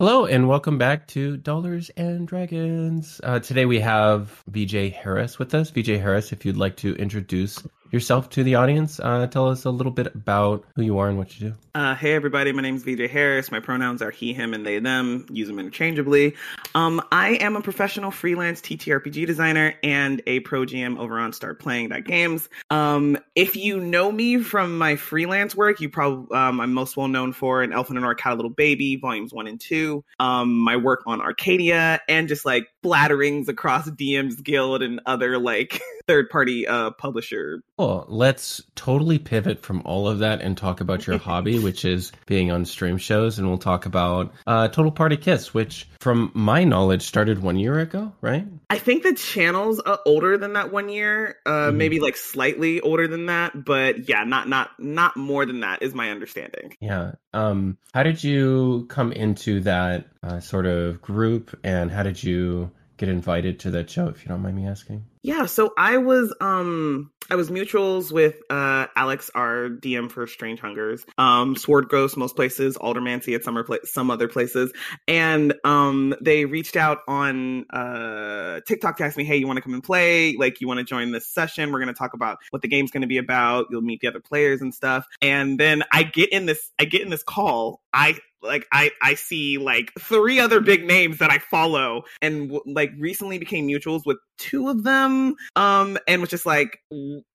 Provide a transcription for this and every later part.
Hello and welcome back to Dollars and Dragons. Uh, today we have VJ Harris with us. VJ Harris, if you'd like to introduce yourself to the audience, uh, tell us a little bit about who you are and what you do. Uh, hey everybody, my name is VJ Harris. My pronouns are he, him, and they, them. Use them interchangeably. Um, I am a professional freelance TTRPG designer and a pro GM over on Start Playing Games. Um, if you know me from my freelance work, you probably um, I'm most well known for an Elf and an Cat Little Baby, volumes one and two. Um, my work on Arcadia and just like blatterings across DM's Guild and other like third party uh, publisher. Well, let's totally pivot from all of that and talk about your hobby, which is being on stream shows. And we'll talk about uh, Total Party Kiss, which, from my knowledge, started one year ago, right? I think the channel's uh, older than that one year, uh, mm-hmm. maybe like slightly older than that, but yeah, not not not more than that is my understanding. Yeah. Um, how did you come into that uh, sort of group, and how did you get invited to that show? If you don't mind me asking. Yeah, so I was um I was mutuals with uh Alex, our DM for Strange Hungers, um Sword Ghost most places, Aldermancy at some pla- some other places, and um they reached out on uh TikTok to ask me, hey, you want to come and play? Like, you want to join this session? We're gonna talk about what the game's gonna be about. You'll meet the other players and stuff. And then I get in this I get in this call. I like I I see like three other big names that I follow and like recently became mutuals with two of them um and was just like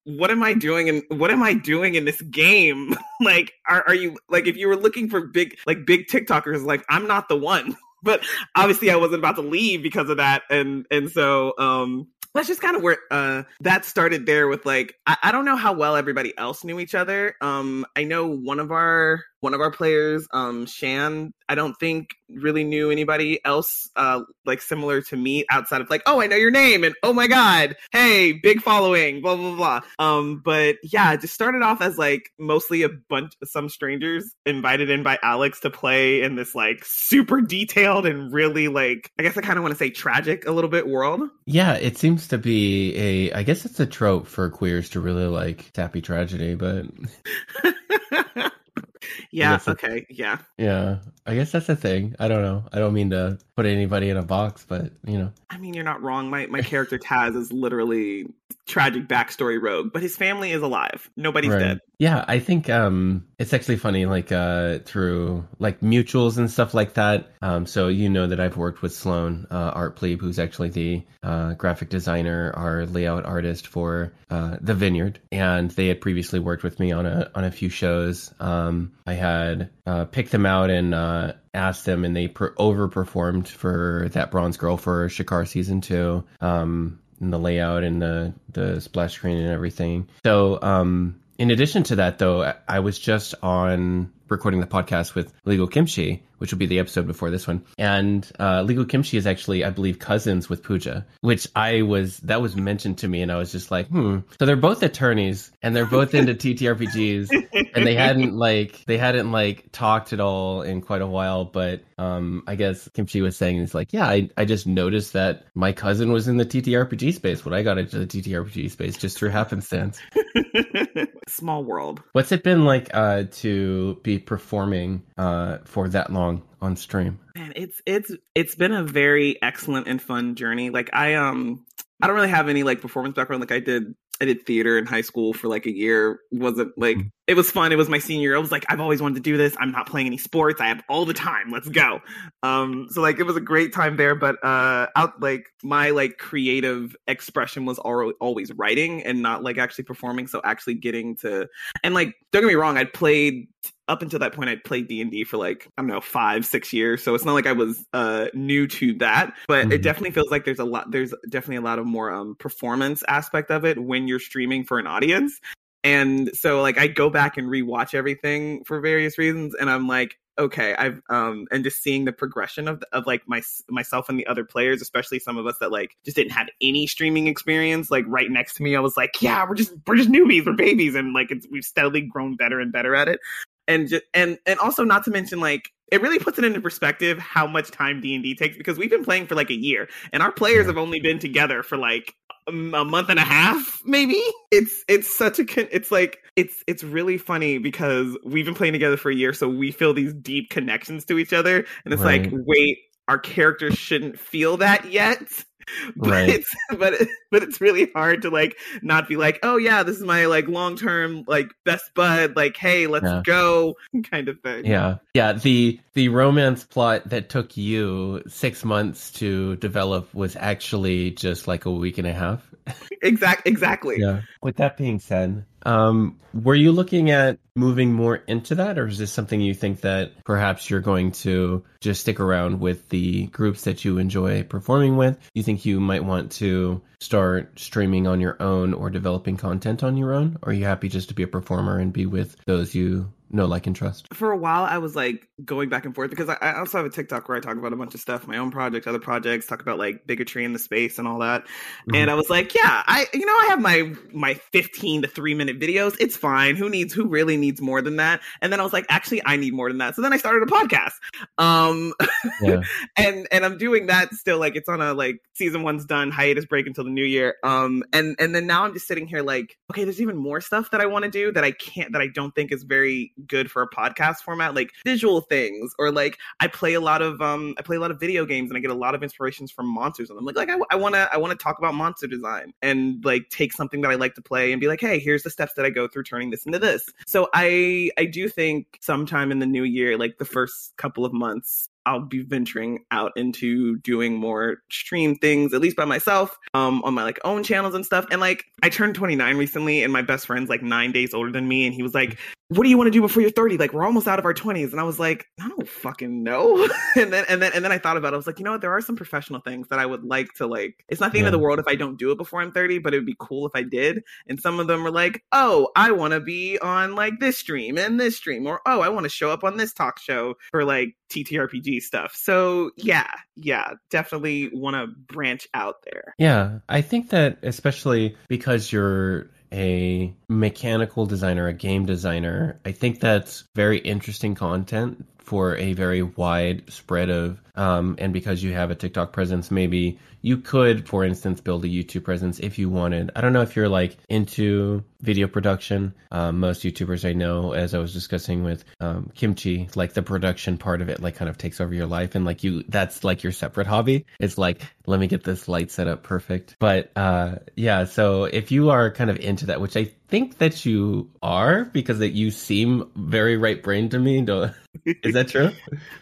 what am I doing and what am I doing in this game? Like are are you like if you were looking for big like big TikTokers like I'm not the one. But obviously I wasn't about to leave because of that and and so um that's just kind of where uh, that started there with like I, I, don't know how well everybody else knew each other. Um i know one of our one of our players, um, Shan, I don't think really knew anybody else uh, like similar to me outside of like, oh, I know your name and oh my god, hey, big following, blah blah blah. Um, but yeah, it just started off as like mostly a bunch of some strangers invited in by Alex to play in this like super detailed and really like I guess I kind of want to say tragic a little bit world. Yeah, it seems to be a I guess it's a trope for queers to really like sappy tragedy, but yeah. Okay. Yeah. Yeah. I guess that's a thing. I don't know. I don't mean to put anybody in a box, but you know. I mean, you're not wrong. My my character Taz is literally tragic backstory rogue, but his family is alive. Nobody's right. dead. Yeah, I think um it's actually funny like uh through like mutuals and stuff like that. Um so you know that I've worked with Sloan uh Art Plebe who's actually the uh graphic designer, our layout artist for uh The Vineyard and they had previously worked with me on a on a few shows. Um I had uh picked them out and uh asked them and they per- overperformed for that bronze girl for Shakar season 2. Um and the layout and the the splash screen and everything. So, um, in addition to that, though, I was just on recording the podcast with Legal Kimchi, which will be the episode before this one. And uh, Legal Kimchi is actually, I believe, cousins with Pooja, which I was that was mentioned to me, and I was just like, hmm. So they're both attorneys, and they're both into TTRPGs, and they hadn't like they hadn't like talked at all in quite a while. But um, I guess Kimchi was saying it's like, yeah, I I just noticed that my cousin was in the TTRPG space when I got into the TTRPG space just through happenstance. Small world. What's it been like uh, to be performing uh, for that long on stream? Man, it's it's it's been a very excellent and fun journey. Like I um I don't really have any like performance background. Like I did I did theater in high school for like a year. It wasn't like mm-hmm. it was fun. It was my senior year. I was like, I've always wanted to do this. I'm not playing any sports. I have all the time. Let's go. Um, so like it was a great time there. But uh, out like my like creative expression was always writing and not like actually performing. So actually getting to and like don't get me wrong, I'd played up until that point, I'd played D and D for like I don't know five, six years, so it's not like I was uh, new to that. But mm-hmm. it definitely feels like there's a lot. There's definitely a lot of more um, performance aspect of it when you're streaming for an audience. And so like I go back and rewatch everything for various reasons, and I'm like, okay, I've um and just seeing the progression of of like my myself and the other players, especially some of us that like just didn't have any streaming experience, like right next to me, I was like, yeah, we're just we're just newbies, we're babies, and like it's we've steadily grown better and better at it and just, and and also not to mention like it really puts it into perspective how much time D&D takes because we've been playing for like a year and our players have only been together for like a month and a half maybe it's it's such a con- it's like it's it's really funny because we've been playing together for a year so we feel these deep connections to each other and it's right. like wait our characters shouldn't feel that yet but right. it's but but it's really hard to like not be like oh yeah this is my like long term like best bud like hey let's yeah. go kind of thing yeah yeah the the romance plot that took you six months to develop was actually just like a week and a half exactly. exactly yeah with that being said um, were you looking at moving more into that, or is this something you think that perhaps you're going to just stick around with the groups that you enjoy performing with? You think you might want to start streaming on your own or developing content on your own? Or are you happy just to be a performer and be with those you know, like, and trust? For a while, I was like going back and forth because I, I, also have a TikTok where I talk about a bunch of stuff, my own projects, other projects, talk about like bigotry in the space and all that. Mm-hmm. And I was like, yeah, I, you know, I have my my 15 to three minute videos. It's fine. Who needs? Who really needs more than that? And then I was like, actually, I need more than that. So then I started a podcast. Um, yeah. and and I'm doing that still. Like, it's on a like season one's done, hiatus break until the new year. Um, and and then now I'm just sitting here like, okay, there's even more stuff that I want to do that I can't that I don't think is very good for a podcast format, like visual things, or like I play a lot of um I play a lot of video games and I get a lot of inspirations from monsters. And I'm like, like I want to I want to talk about monster design and like take something that I like to play and be like, hey, here's the steps that I go through turning this into this. So I I do think sometime in the new year, like the first couple of months, I'll be venturing out into doing more stream things, at least by myself, um, on my like own channels and stuff. And like I turned 29 recently, and my best friend's like nine days older than me, and he was like, "What do you want to do before you're 30? Like we're almost out of our 20s." And I was like, "I don't fucking know." and then and then and then I thought about it. I was like, you know what? There are some professional things that I would like to like. It's not the yeah. end of the world if I don't do it before I'm 30, but it would be cool if I did. And some of them were like, "Oh, I want to be on like this stream and this stream," or "Oh, I want to show up on this talk show for like TTRPG stuff. So yeah, yeah, definitely want to branch out there. Yeah, I think that especially because you're a mechanical designer, a game designer, I think that's very interesting content for a very wide spread of um, and because you have a TikTok presence, maybe you could, for instance, build a YouTube presence if you wanted. I don't know if you're like into video production. Um, most YouTubers I know, as I was discussing with um, Kimchi, like the production part of it, like kind of takes over your life, and like you, that's like your separate hobby. It's like, let me get this light set up perfect. But uh, yeah, so if you are kind of into that, which I think that you are because that you seem very right brain to me. Is that true?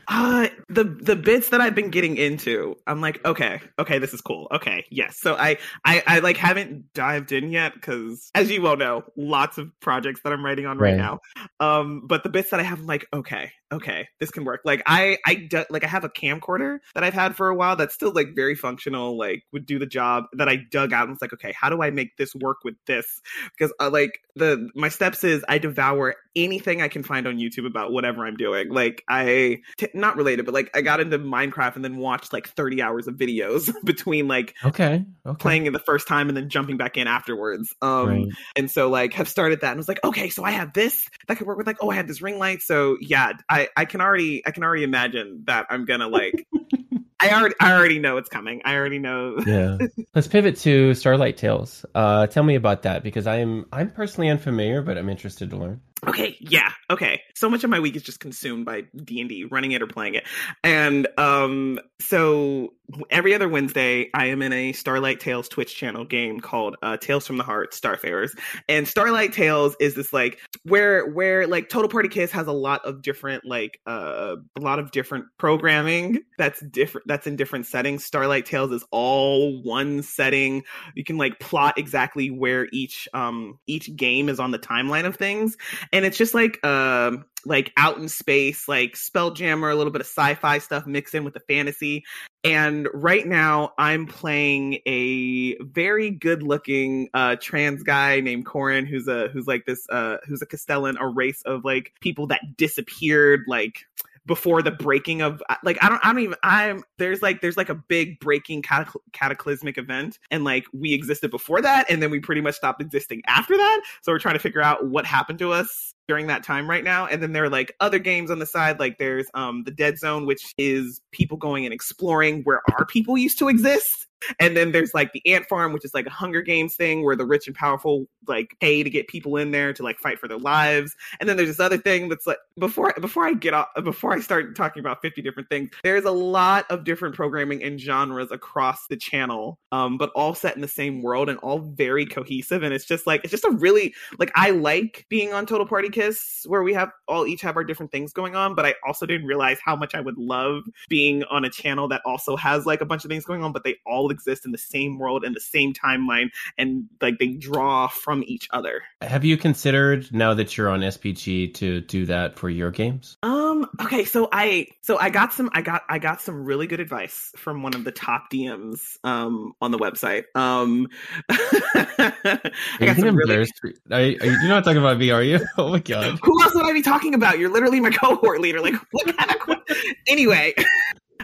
Uh the the bits that I've been getting into, I'm like, okay, okay, this is cool. Okay, yes. So I I, I like haven't dived in yet because, as you well know, lots of projects that I'm writing on right, right now. Um, but the bits that I have, I'm like, okay, okay, this can work. Like I, I do, like I have a camcorder that I've had for a while that's still like very functional, like would do the job that I dug out and was like, okay, how do I make this work with this? Because uh, like the my steps is I devour anything I can find on YouTube about whatever I'm doing. Like I, t- not related, but like I got into Minecraft and then watched like 30 hours of videos between like okay, okay. playing it the first time and then jumping back in afterwards. Um, right. and so like have started that and was like, okay, so I have this that could work with like, oh, I had this ring light. So yeah, I I can already I can already imagine that I'm gonna like I already I already know it's coming. I already know. yeah. Let's pivot to Starlight Tales. Uh, tell me about that because I'm I'm personally unfamiliar, but I'm interested to learn. Okay, yeah, okay. So much of my week is just consumed by D and D, running it or playing it, and um, so every other Wednesday, I am in a Starlight Tales Twitch channel game called uh, Tales from the Heart Starfarers. And Starlight Tales is this like where where like Total Party Kiss has a lot of different like uh, a lot of different programming that's different that's in different settings. Starlight Tales is all one setting. You can like plot exactly where each um each game is on the timeline of things. And it's just like um like out in space, like Spelljammer, a little bit of sci-fi stuff mixed in with the fantasy. And right now, I'm playing a very good-looking uh, trans guy named Corin, who's a who's like this uh, who's a Castellan, a race of like people that disappeared, like before the breaking of like I don't I don't even I'm there's like there's like a big breaking cataclysmic event and like we existed before that and then we pretty much stopped existing after that. So we're trying to figure out what happened to us during that time right now. And then there are like other games on the side, like there's um the Dead Zone, which is people going and exploring where our people used to exist. And then there's like the Ant Farm, which is like a Hunger Games thing where the rich and powerful like pay to get people in there to like fight for their lives. And then there's this other thing that's like before before I get off before I start talking about 50 different things, there's a lot of different programming and genres across the channel, um, but all set in the same world and all very cohesive. And it's just like it's just a really like I like being on Total Party Kiss where we have all each have our different things going on, but I also didn't realize how much I would love being on a channel that also has like a bunch of things going on, but they all exist in the same world in the same timeline and like they draw from each other. Have you considered now that you're on SPG to do that for your games? Um okay, so I so I got some I got I got some really good advice from one of the top DMs um on the website. Um I got some really... are, are you, you're not talking about me, are you? Oh my god. Who else would I be talking about? You're literally my cohort leader. Like what kind of anyway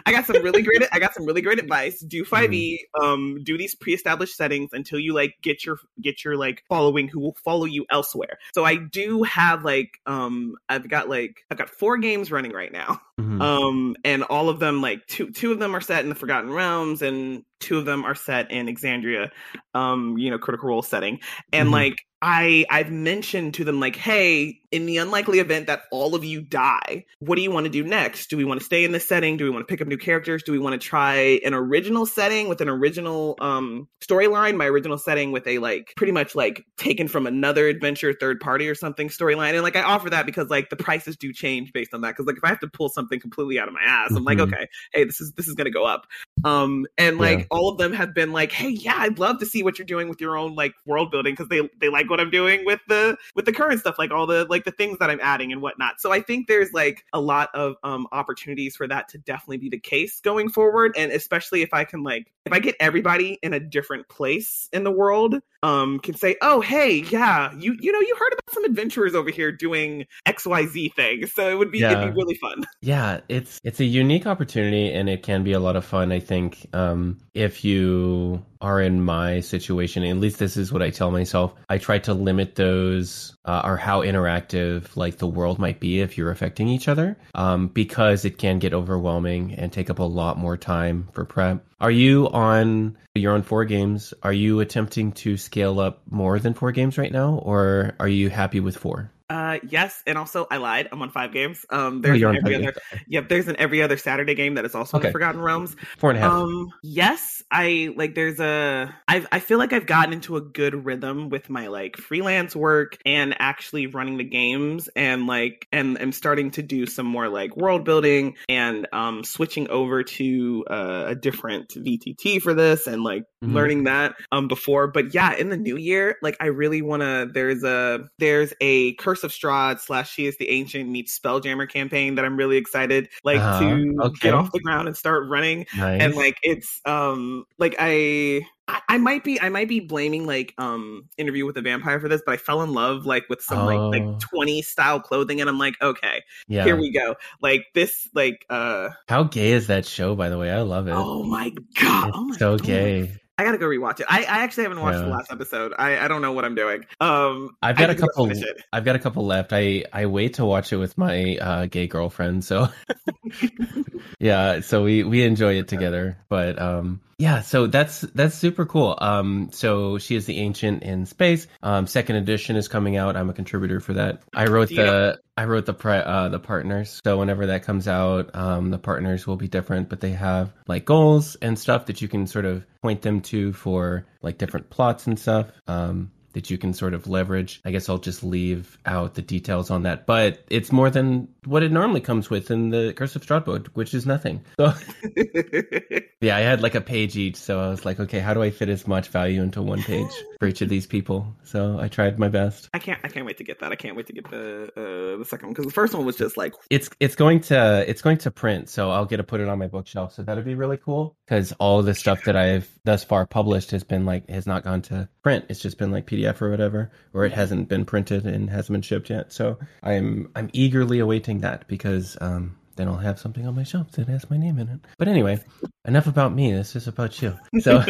I got some really great. I got some really great advice. Do 5e. Mm-hmm. Um, do these pre-established settings until you like get your get your like following who will follow you elsewhere. So I do have like um, I've got like I've got four games running right now. Mm-hmm. Um, and all of them like two two of them are set in the Forgotten Realms, and two of them are set in Exandria. Um, you know, Critical Role setting, and mm-hmm. like I I've mentioned to them like, hey, in the unlikely event that all of you die, what do you want to do next? Do we want to stay in this setting? Do we want to pick up new characters? Do we want to try an original setting with an original um storyline? My original setting with a like pretty much like taken from another adventure third party or something storyline. And like I offer that because like the prices do change based on that. Because like if I have to pull something completely out of my ass, I'm mm-hmm. like, okay, hey, this is this is gonna go up. Um and like yeah. all of them have been like, hey, yeah, I'd love to see what you're doing with your own like world building because they they like what I'm doing with the with the current stuff, like all the like the things that I'm adding and whatnot. So I think there's like a lot of um opportunities for that to definitely be the case going forward. And especially if I can like if I get everybody in a different place in the world, um, can say, oh hey, yeah, you you know, you heard about some adventurers over here doing XYZ thing. So it would be yeah. it'd be really fun. Yeah, it's it's a unique opportunity and it can be a lot of fun, I think. Um if you are in my situation, at least this is what I tell myself. I try to limit those uh, or how interactive like the world might be if you're affecting each other, um, because it can get overwhelming and take up a lot more time for prep. Are you on? You're on four games. Are you attempting to scale up more than four games right now, or are you happy with four? Uh, yes, and also I lied. I'm on five games. Um, there's oh, every other. Yep, there's an every other Saturday game that is also okay. in Forgotten Realms. Four and a half. Um, yes, I like. There's a. I I feel like I've gotten into a good rhythm with my like freelance work and actually running the games and like and I'm starting to do some more like world building and um switching over to uh, a different VTT for this and like mm-hmm. learning that um before. But yeah, in the new year, like I really want to. There's a there's a curse of Strahd slash She is the Ancient meets Spelljammer campaign that I'm really excited like uh, to okay. get off the ground and start running. Nice. And like it's um like I I, might be I might be blaming like um interview with a vampire for this, but I fell in love like with some oh. like like 20 style clothing and I'm like, okay, yeah. here we go. Like this like uh How gay is that show by the way? I love it. Oh my god. It's oh my so gay. I gotta go rewatch it. I, I actually haven't watched yeah. the last episode. I, I don't know what I'm doing. Um, I've got a couple. I've got a couple left. I I wait to watch it with my uh, gay girlfriend. So yeah, so we we enjoy it together. But um, yeah, so that's that's super cool. Um, so she is the ancient in space. Um, second edition is coming out. I'm a contributor for that. I wrote the I wrote the pre, uh, the partners. So whenever that comes out, um, the partners will be different, but they have like goals and stuff that you can sort of point them to for like different plots and stuff. Um, that you can sort of leverage. I guess I'll just leave out the details on that, but it's more than what it normally comes with in the Curse of Strahd, which is nothing. So, yeah, I had like a page each, so I was like, okay, how do I fit as much value into one page for each of these people? So I tried my best. I can't, I can't wait to get that. I can't wait to get the uh, the second one because the first one was just like it's it's going to it's going to print, so I'll get to put it on my bookshelf. So that'd be really cool because all the stuff that I've thus far published has been like has not gone to print. It's just been like PDF or whatever, or it hasn't been printed and hasn't been shipped yet. So I'm I'm eagerly awaiting that because um, then I'll have something on my shelf that has my name in it. But anyway, enough about me. This is about you. So,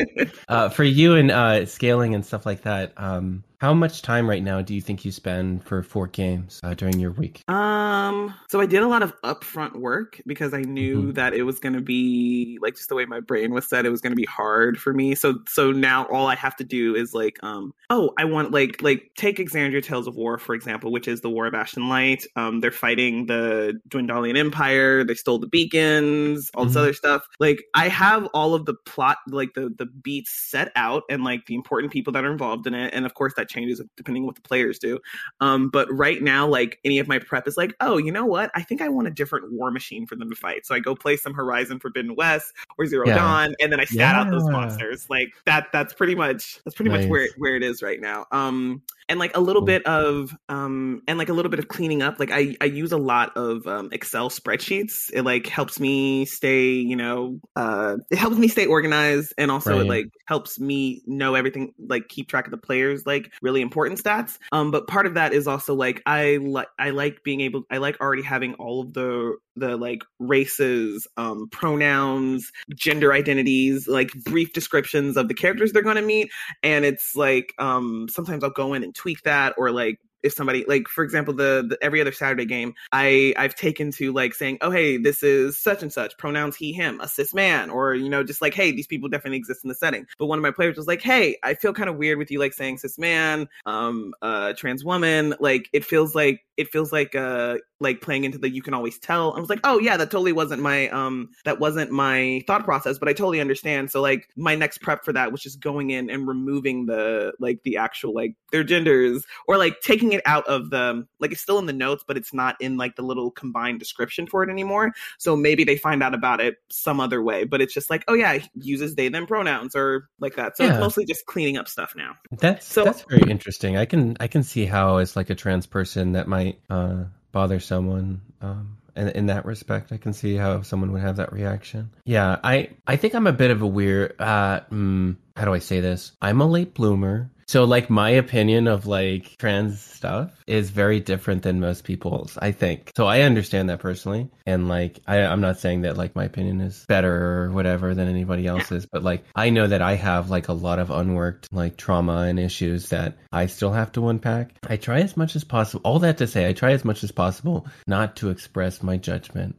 uh, for you and uh, scaling and stuff like that, um, how much time right now do you think you spend for four games uh, during your week? Um, so I did a lot of upfront work because I knew mm-hmm. that it was going to be like just the way my brain was set. It was going to be hard for me. So so now all I have to do is like, um, oh, I want like like take Exandria Tales of War for example, which is the War of Ash and Light. Um, they're fighting the Dwendalian Empire. They stole the beacons, all this mm-hmm. other stuff. Like I have all of the plot, like the the beats set out, and like the important people that are involved in it, and of course that changes depending on what the players do. Um, but right now, like any of my prep is like, oh, you know what? I think I want a different war machine for them to fight. So I go play some Horizon Forbidden West or Zero yeah. Dawn, and then I stat yeah. out those monsters. Like that. That's pretty much that's pretty nice. much where where it is right now. Um, and like a little bit of um and like a little bit of cleaning up like i i use a lot of um, excel spreadsheets. It like helps me stay you know uh it helps me stay organized and also right. it like helps me know everything like keep track of the players like really important stats. Um but part of that is also like i like i like being able i like already having all of the the like races, um, pronouns, gender identities, like brief descriptions of the characters they're going to meet. And it's like, um, sometimes I'll go in and tweak that or like if somebody like for example the, the, every other saturday game i i've taken to like saying oh hey this is such and such pronouns he him a cis man or you know just like hey these people definitely exist in the setting but one of my players was like hey i feel kind of weird with you like saying cis man um uh trans woman like it feels like it feels like uh like playing into the you can always tell. I was like, oh yeah, that totally wasn't my um that wasn't my thought process, but I totally understand. So like my next prep for that was just going in and removing the like the actual like their genders or like taking it out of the like it's still in the notes, but it's not in like the little combined description for it anymore. So maybe they find out about it some other way, but it's just like, oh yeah, uses they them pronouns or like that. So yeah. it's mostly just cleaning up stuff now. That's so that's very interesting. I can I can see how as like a trans person that might uh bother someone um, in, in that respect. I can see how someone would have that reaction. Yeah, I I think I'm a bit of a weird. Uh, mm, how do I say this? I'm a late bloomer. So like my opinion of like trans stuff is very different than most people's, I think. So I understand that personally. And like I, I'm not saying that like my opinion is better or whatever than anybody else's, but like I know that I have like a lot of unworked like trauma and issues that I still have to unpack. I try as much as possible. All that to say, I try as much as possible not to express my judgment.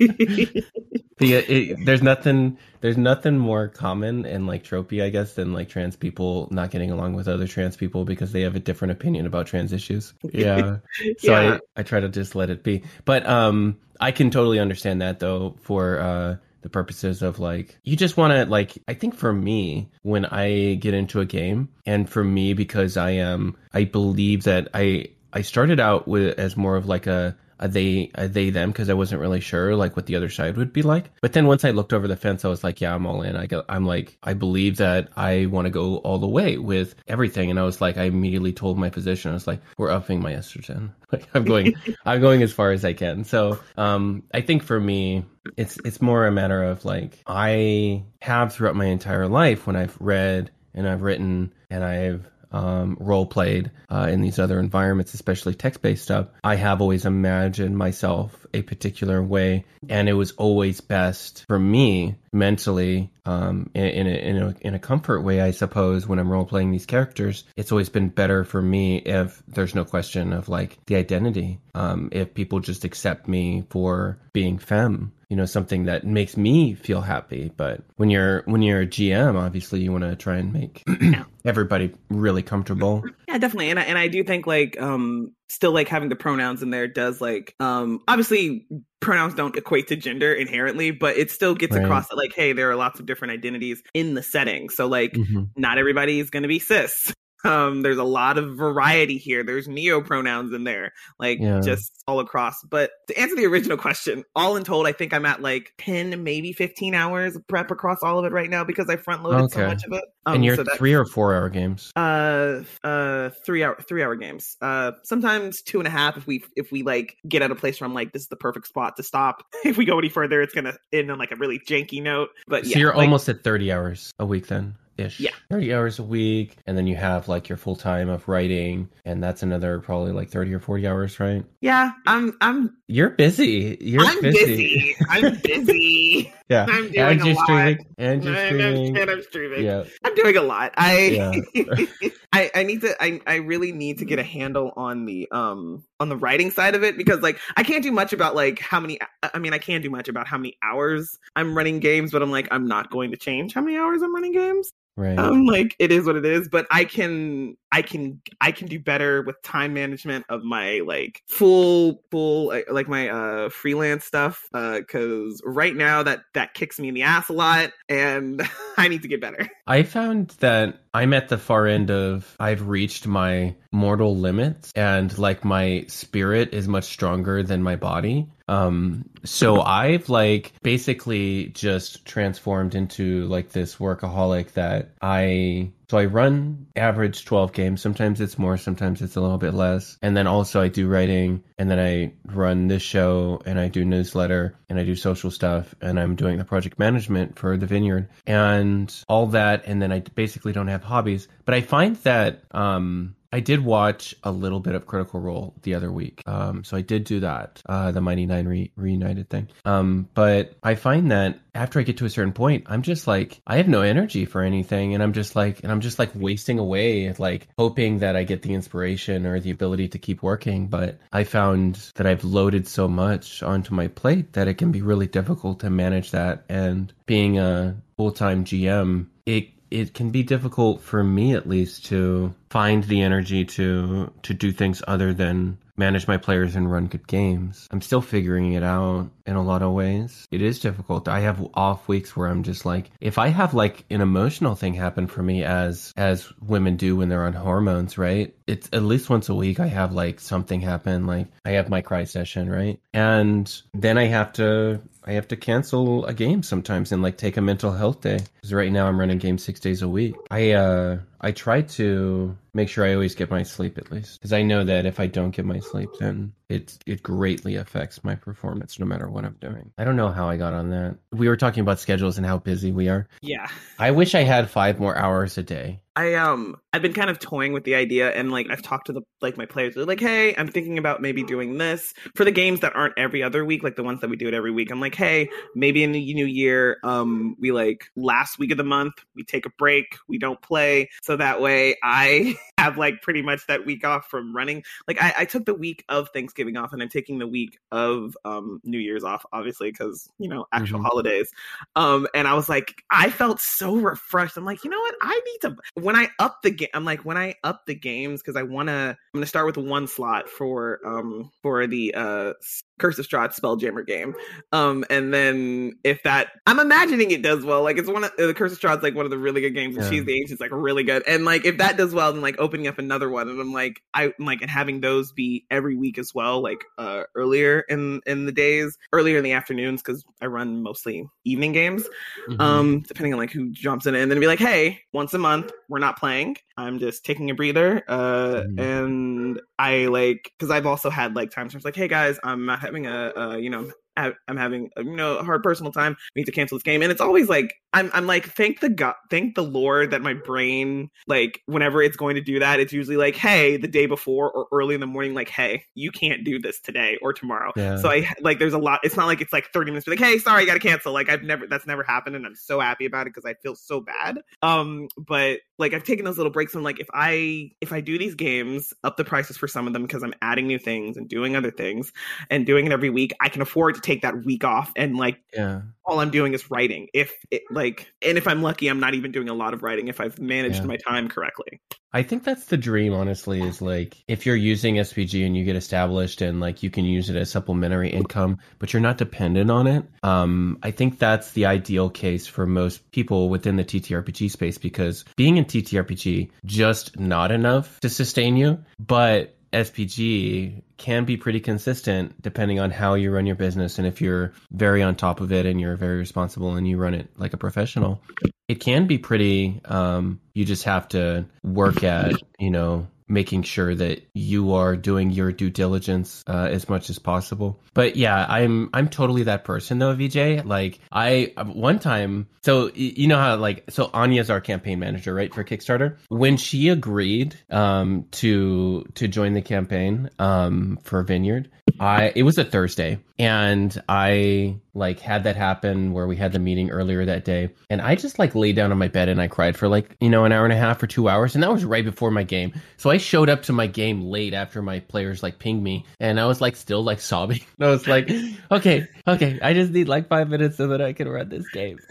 the, it, there's nothing there's nothing more common and like tropey i guess than like trans people not getting along with other trans people because they have a different opinion about trans issues. Yeah. So yeah. I, I try to just let it be. But um i can totally understand that though for uh the purposes of like you just want to like i think for me when i get into a game and for me because i am i believe that i i started out with as more of like a a they a they them because I wasn't really sure like what the other side would be like. But then once I looked over the fence, I was like, yeah, I'm all in. I got, I'm like, I believe that I want to go all the way with everything. And I was like, I immediately told my position. I was like, we're upping my estrogen. Like I'm going, I'm going as far as I can. So um, I think for me, it's it's more a matter of like I have throughout my entire life when I've read and I've written and I've um, role played uh, in these other environments, especially text based stuff, I have always imagined myself a particular way, and it was always best for me mentally um, in, in, a, in, a, in a comfort way, I suppose, when I'm role playing these characters. It's always been better for me if there's no question of like the identity. Um, if people just accept me for being femme you know something that makes me feel happy but when you're when you're a gm obviously you want to try and make everybody really comfortable yeah definitely and I, and I do think like um still like having the pronouns in there does like um obviously pronouns don't equate to gender inherently but it still gets right. across that like hey there are lots of different identities in the setting so like mm-hmm. not everybody is going to be cis um, there's a lot of variety here. There's neo pronouns in there, like yeah. just all across. But to answer the original question, all in told, I think I'm at like 10, maybe 15 hours prep across all of it right now because I front loaded okay. so much of it. Um, and you're so three or four hour games? Uh, uh, three hour, three hour games. Uh, sometimes two and a half if we, if we like get at a place where I'm like, this is the perfect spot to stop. if we go any further, it's going to end on like a really janky note. But so yeah, you're like, almost at 30 hours a week then ish. Yeah. 30 hours a week. And then you have like your full time of writing. And that's another probably like 30 or 40 hours, right? Yeah. I'm, I'm, you're busy. You're I'm busy. busy. I'm busy. yeah. I'm doing and a lot. streaming. And streaming. and I'm streaming. Yeah. I'm doing a lot. I, Yeah. I I need to I I really need to get a handle on the um on the writing side of it because like I can't do much about like how many I mean I can do much about how many hours I'm running games but I'm like I'm not going to change how many hours I'm running games. Right. Um like it is what it is but I can I can I can do better with time management of my like full full like, like my uh freelance stuff uh cuz right now that that kicks me in the ass a lot and I need to get better. I found that I'm at the far end of I've reached my mortal limits and like my spirit is much stronger than my body. Um so I've like basically just transformed into like this workaholic that I so I run average 12 games. Sometimes it's more, sometimes it's a little bit less. And then also I do writing and then I run this show and I do newsletter and I do social stuff and I'm doing the project management for the vineyard and all that. And then I basically don't have hobbies. But I find that, um, I did watch a little bit of Critical Role the other week. Um, so I did do that, uh, the Mighty Nein re- reunited thing. Um, but I find that after I get to a certain point, I'm just like, I have no energy for anything. And I'm just like, and I'm just like wasting away, like hoping that I get the inspiration or the ability to keep working. But I found that I've loaded so much onto my plate that it can be really difficult to manage that. And being a full time GM, it it can be difficult for me at least to find the energy to to do things other than manage my players and run good games. I'm still figuring it out in a lot of ways. It is difficult. I have off weeks where I'm just like if I have like an emotional thing happen for me as as women do when they're on hormones, right? It's at least once a week I have like something happen like I have my cry session, right? And then I have to I have to cancel a game sometimes and like take a mental health day. Because right now I'm running games six days a week. I uh I try to make sure I always get my sleep at least. Because I know that if I don't get my sleep then it it greatly affects my performance no matter what I'm doing. I don't know how I got on that. We were talking about schedules and how busy we are. Yeah. I wish I had five more hours a day. I um I've been kind of toying with the idea and like I've talked to the like my players they're like hey I'm thinking about maybe doing this for the games that aren't every other week like the ones that we do it every week I'm like hey maybe in the new year um we like last week of the month we take a break we don't play so that way I have like pretty much that week off from running like I, I took the week of Thanksgiving off and I'm taking the week of um New Year's off obviously because you know actual Mhm. holidays um and I was like I felt so refreshed I'm like you know what I need to when I up the game, I'm like when I up the games because I want to. I'm gonna start with one slot for um for the uh Curse of Strahd Spelljammer game, um and then if that I'm imagining it does well, like it's one of the Curse of Strahd's like one of the really good games, and Yeah. She's the Ancient's like really good, and like if that does well, then like opening up another one, and I'm like I I'm like and having those be every week as well, like uh earlier in in the days, earlier in the afternoons because I run mostly evening games Mhm. um depending on like who jumps in and then be like hey once a month we're not playing i'm just taking a breather uh Mhm. and i like because i've also had like times where it's like hey guys i'm not having a uh you know I- I'm having a, you know a hard personal time. We need to cancel this game, and it's always like I'm I'm like thank the God, thank the Lord that my brain like whenever it's going to do that, it's usually like hey the day before or early in the morning, like hey you can't do this today or tomorrow. Yeah. So I like there's a lot. It's not like it's like 30 minutes. Be like, hey, sorry, I got to cancel. Like I've never that's never happened, and I'm so happy about it because I feel so bad. Um, but like I've taken those little breaks. And like if I if I do these games, up the prices for some of them because I'm adding new things and doing other things and doing it every week, I can afford to take that week off and like yeah. All I'm doing is writing. If it like, and if I'm lucky, I'm not even doing a lot of writing if I've managed Yeah. my time correctly. I think that's the dream, honestly, is like if you're using SPG and you get established and like you can use it as supplementary income, but you're not dependent on it. Um, I think that's the ideal case for most people within the TTRPG space because being in TTRPG just not enough to sustain you, but SPG can be pretty consistent depending on how you run your business. And if you're very on top of it and you're very responsible and you run it like a professional it can be pretty um you just have to work at you know making sure that you are doing your due diligence uh, as much as possible. But yeah i'm i'm totally that person though vj like i one time so you know how like so anya's our campaign manager right for kickstarter? When she agreed um to to join the campaign um for vineyard I it was a Thursday and I like had that happen where we had the meeting earlier that day and I just like laid down on my bed and I cried for like, you know, an hour and a half or 2 hours and that was right before my game. So I showed up to my game late after my players like pinged me and I was like still like sobbing. I was like, okay, okay, I just need like 5 minutes so that I can run this game.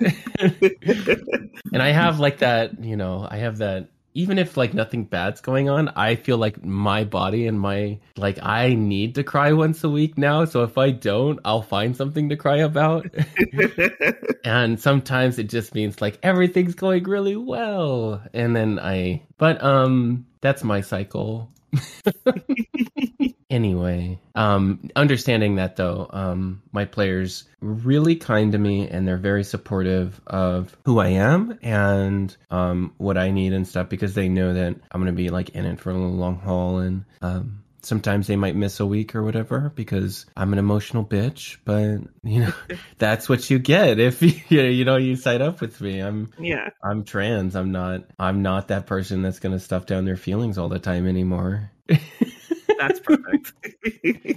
and I have like that, you know, I have that even if like nothing bad's going on, I feel like my body and my like I need to cry once a week now. So if I don't, I'll find something to cry about. and sometimes it just means like everything's going really well. And then I but um that's my cycle. anyway, um, understanding that though, um, my players really kind to me and they're very supportive of who I am and um, what I need and stuff because they know that I'm gonna be like in it for a long haul and um, sometimes they might miss a week or whatever because I'm an emotional bitch, but you know, that's what you get if you you know you sign up with me. I'm yeah. I'm trans. I'm not I'm not that person that's going to stuff down their feelings all the time anymore. That's perfect.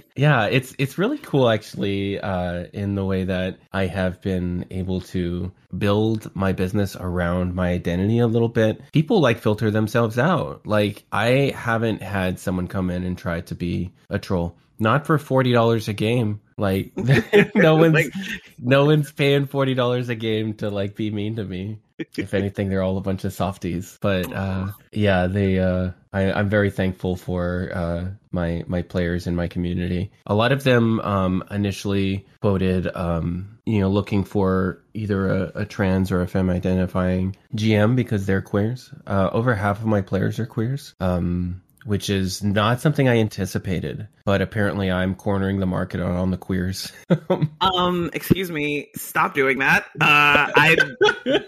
yeah, it's it's really cool actually uh, in the way that I have been able to build my business around my identity a little bit. People like filter themselves out. Like I haven't had someone come in and try to be a troll. Not for forty dollars a game. Like no one's like, no one's paying forty dollars a game to like be mean to me. If anything, they're all a bunch of softies. But uh, yeah, they. Uh, I, am very thankful for uh, my my players in my community. A lot of them um, initially quoted, um, you know, looking for either a, a, trans or a femme identifying GM because they're queers. Uh, over half of my players are queers. Um, which is not something I anticipated, but apparently I'm cornering the market on, on the queers. um, excuse me, stop doing that. Uh, I'd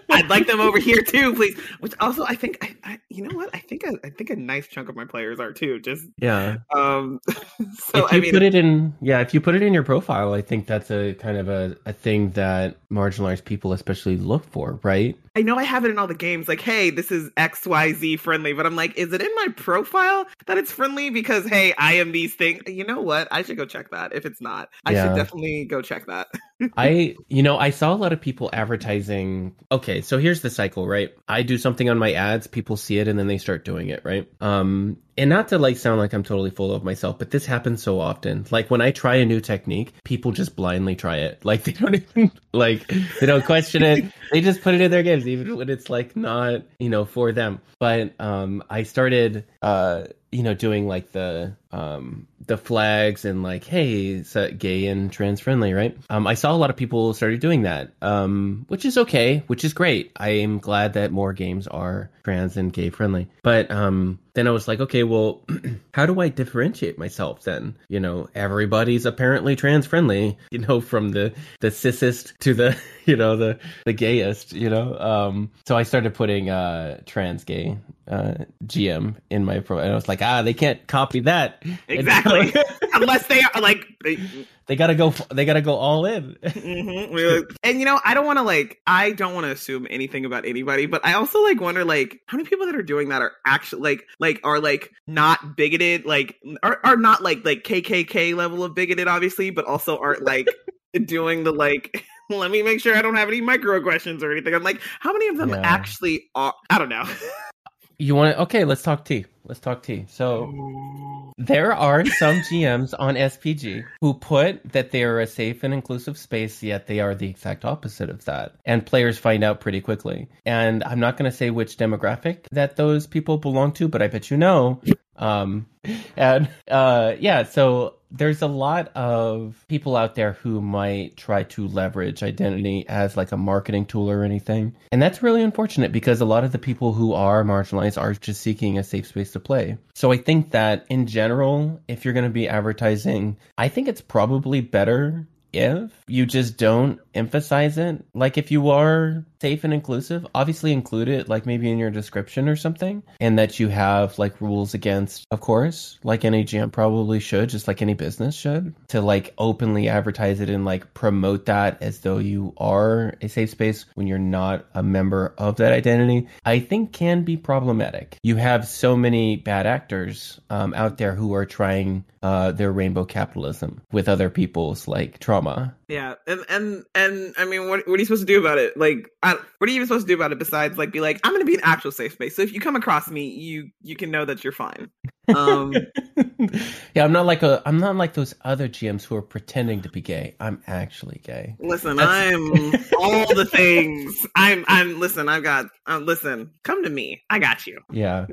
I'd like them over here too, please. Which also I think I, I you know what I think a, I think a nice chunk of my players are too. Just yeah. Um, so if you I mean, put it in yeah, if you put it in your profile, I think that's a kind of a, a thing that marginalized people especially look for, right? I know I have it in all the games, like, hey, this is XYZ friendly, but I'm like, is it in my profile that it's friendly? Because hey, I am these things. You know what? I should go check that. If it's not, I yeah. should definitely go check that. I, you know, I saw a lot of people advertising. Okay, so here's the cycle, right? I do something on my ads, people see it, and then they start doing it, right? Um, and not to like sound like I'm totally full of myself, but this happens so often. Like when I try a new technique, people just blindly try it. Like they don't even like they don't question it. They just put it in their games, even when it's like not, you know, for them. But um I started uh you know, doing like the um the flags and like, hey, it's gay and trans friendly, right? Um, I saw a lot of people started doing that, um, which is okay, which is great. I am glad that more games are trans and gay friendly. But um, then I was like, okay, well, how do I differentiate myself then? You know, everybody's apparently trans friendly, you know, from the the cissest to the you know the the gayest, you know. Um, so I started putting uh trans gay uh GM in my pro, and I was like, ah, they can't copy that exactly unless they are like. They, they gotta go. They gotta go all in. mm-hmm. And you know, I don't want to like. I don't want to assume anything about anybody, but I also like wonder like how many people that are doing that are actually like like are like not bigoted, like are are not like like KKK level of bigoted, obviously, but also aren't like doing the like. Let me make sure I don't have any microaggressions or anything. I'm like, how many of them yeah. actually are? I don't know. you want to? Okay, let's talk tea. Let's talk tea. So there are some GMs on SPG who put that they are a safe and inclusive space, yet they are the exact opposite of that. And players find out pretty quickly. And I'm not going to say which demographic that those people belong to, but I bet you know. Um, and uh, yeah, so there's a lot of people out there who might try to leverage identity as like a marketing tool or anything. And that's really unfortunate because a lot of the people who are marginalized are just seeking a safe space to play. So I think that in general, if you're going to be advertising, I think it's probably better if you just don't emphasize it. Like if you are safe and inclusive, obviously include it like maybe in your description or something, and that you have like rules against, of course, like any GM probably should, just like any business should, to like openly advertise it and like promote that as though you are a safe space when you're not a member of that identity, I think can be problematic. You have so many bad actors um, out there who are trying uh, their rainbow capitalism with other people's like trauma. Yeah, and and and I mean, what what are you supposed to do about it? Like, I, what are you even supposed to do about it besides like be like, I'm going to be an actual safe space. So if you come across me, you you can know that you're fine. Um, yeah, I'm not like a I'm not like those other GMs who are pretending to be gay. I'm actually gay. Listen, That's... I'm all the things. I'm I'm listen. I've got um, listen. Come to me. I got you. Yeah.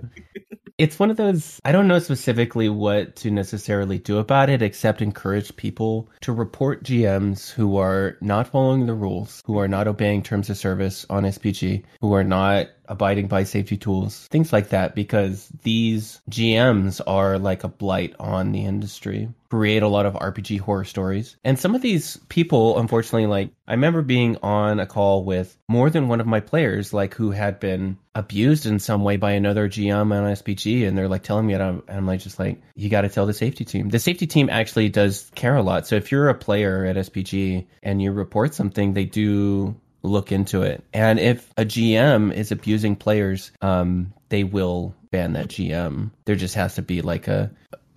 It's one of those, I don't know specifically what to necessarily do about it, except encourage people to report GMs who are not following the rules, who are not obeying terms of service on SPG, who are not abiding by safety tools, things like that, because these GMs are like a blight on the industry, create a lot of RPG horror stories. And some of these people, unfortunately, like I remember being on a call with more than one of my players, like who had been abused in some way by another GM on SPG, and they're like telling me, and I'm, and I'm like, just like, you got to tell the safety team. The safety team actually does care a lot. So if you're a player at SPG and you report something, they do look into it. And if a GM is abusing players, um, they will ban that GM. There just has to be like a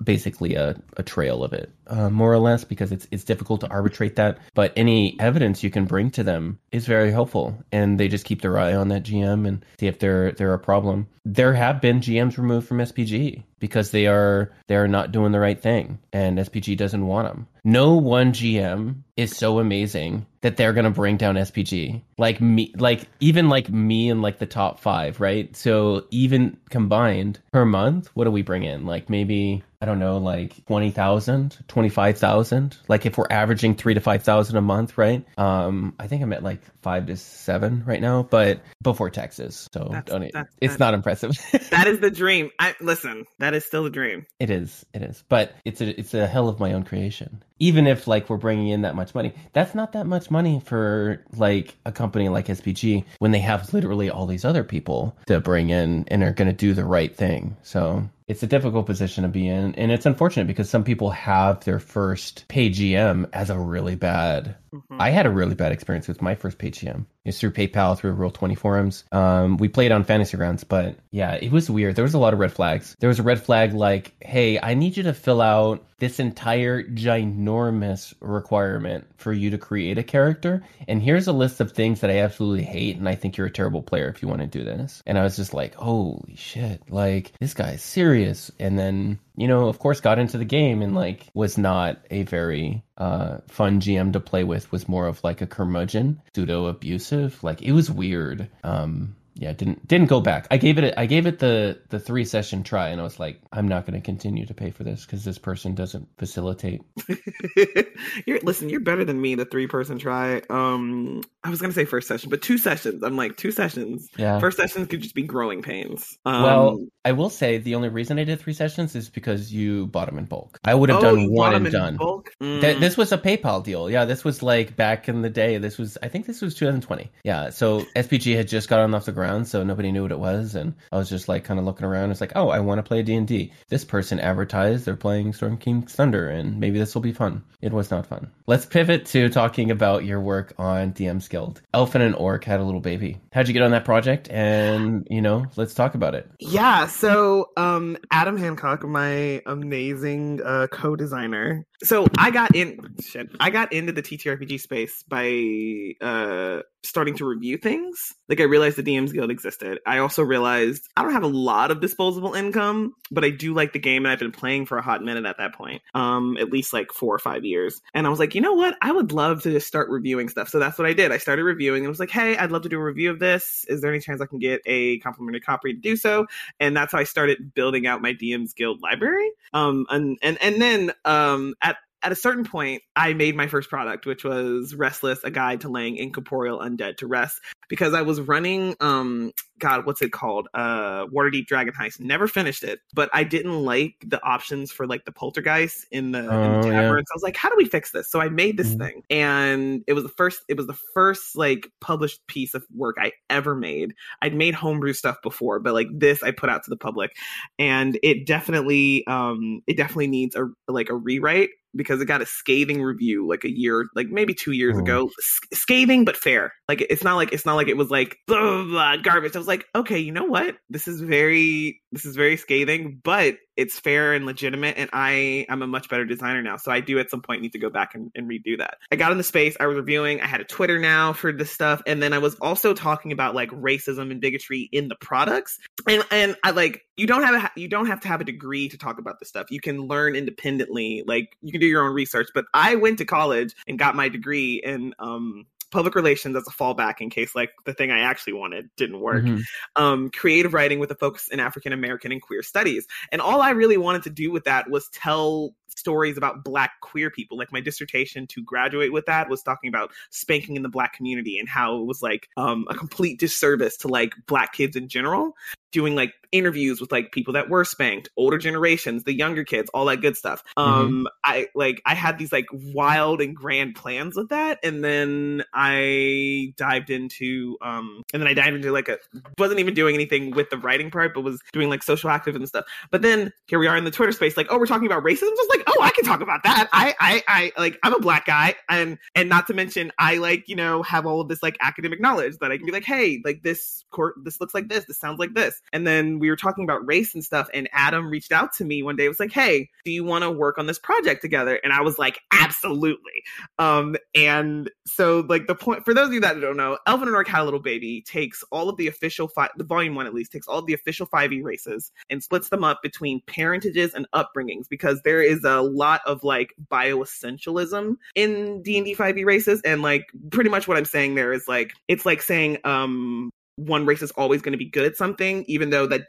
basically a, a trail of it, uh, more or less, because it's it's difficult to arbitrate that. But any evidence you can bring to them is very helpful, and they just keep their eye on that GM and see if they're they're a problem. There have been GMs removed from SPG because they are they are not doing the right thing, and SPG doesn't want them. No one GM is so amazing that they're gonna bring down SPG. Like me, like even like me and like the top five, right? So even combined per month, what do we bring in? Like maybe I don't know, like 20,000, 25,000. Like if we're averaging three to 5,000 a month, right? Um, I think I'm at like five to seven right now, but before taxes. So that's, don't, that's, it's that's, not impressive. that is the dream. I listen, that is still a dream. It is. It is. But it's a, it's a hell of my own creation. Even if like we're bringing in that much money, that's not that much money for like a company like SPG when they have literally all these other people to bring in and are going to do the right thing. So it's a difficult position to be in and it's unfortunate because some people have their first pay gm as a really bad mm-hmm. i had a really bad experience with my first pay gm it's through paypal through Roll20 forums um, we played on fantasy grounds but yeah it was weird there was a lot of red flags there was a red flag like hey i need you to fill out this entire ginormous requirement for you to create a character. And here's a list of things that i absolutely hate and i think you're a terrible player if you want to do this. And i was just like holy shit like this guy's serious. And then you know of course got into the game and like was not a very uh fun gm to play with was more of like a curmudgeon pseudo abusive like it was weird. Um yeah, didn't didn't go back. I gave it a, I gave it the the three session try, and I was like, I'm not going to continue to pay for this because this person doesn't facilitate. you're listen, you're better than me. The three person try. Um, I was going to say first session, but two sessions. I'm like two sessions. Yeah, first sessions could just be growing pains. Um, well, I will say the only reason I did three sessions is because you bought them in bulk. I would have oh, done one and done. Mm. Th- this was a PayPal deal. Yeah, this was like back in the day. This was I think this was 2020. Yeah, so SPG had just gotten off the ground around, so nobody knew what it was. And I was just like kind of looking around. It's like, oh, I want to play D and D. This person advertised they're playing Storm King's Thunder, and maybe this will be fun. It was not fun. Let's pivot to talking about your work on DM's Guild. Elfin and Orc had a little baby. How'd you get on that project? And you know, let's talk about it. Yeah. So, um, Adam Hancock, my amazing uh, co-designer. So I got in. Shit, I got into the TTRPG space by uh starting to review things. Like I realized the DM's Guild existed. I also realized I don't have a lot of disposable income, but I do like the game and I've been playing for a hot minute at that point. Um, at least like four or five years. And I was like, you know what? I would love to just start reviewing stuff. So that's what I did. I started reviewing and was like, hey, I'd love to do a review of this. Is there any chance I can get a complimentary copy to do so? And that's how I started building out my DM's Guild library. Um, and and and then um at at a certain point, I made my first product, which was Restless, a guide to laying incorporeal undead to rest. because I was running um God, what's it called? Uh Waterdeep Dragon Heist. Never finished it, but I didn't like the options for like the poltergeist in the, Oh, in the yeah. tavern. So I was like, how do we fix this? So I made this Mhm. thing. And it was the first it was the first like published piece of work I ever made. I'd made homebrew stuff before, but like this I put out to the public. And it definitely um it definitely needs a like a rewrite because it got a scathing review like a year, like maybe two years Oh. ago. S- scathing but fair. Like it's not like it's not like it was like blah, blah, blah, garbage. Was like, okay, you know what? This is very this is very scathing, but it's fair and legitimate. And I am a much better designer now, so I do at some point need to go back and, and redo that. I got in the space. I was reviewing. I had a Twitter now for this stuff, and then I was also talking about like racism and bigotry in the products. And and I like you don't have a, you don't have to have a degree to talk about this stuff. You can learn independently. Like you can do your own research. But I went to college and got my degree in um public relations as a fallback in case like the thing I actually wanted didn't work Mhm. um, creative writing with a focus in African American and queer studies. And all I really wanted to do with that was tell stories about black queer people. Like my dissertation to graduate with that was talking about spanking in the black community and how it was like um, a complete disservice to like black kids in general. Doing like interviews with like people that were spanked, older generations, the younger kids, all that good stuff. Um, I like I had these like wild and grand plans with that, and then I dived into um, and then I dived into like a wasn't even doing anything with the writing part, but was doing like social activism and stuff. But then here we are in the Twitter space, like, oh, we're talking about racism. Just like, oh, I can talk about that. I, I, I, like, I'm a black guy, and and not to mention, I like, you know, have all of this like academic knowledge that I can be like, hey, like this court, this looks like this, this sounds like this. And then we were talking about race and stuff, and Adam reached out to me one day, was like, hey, do you want to work on this project together? And I was like, absolutely. Um, and so like the point for those of you that don't know, Elvin and Had a Little Baby takes all of the official five, the volume one at least takes all of the official five E races and splits them up between parentages and upbringings because there is a lot of like bioessentialism in D and D five E races, and like pretty much what I'm saying there is like it's like saying um one race is always going to be good at something, even though that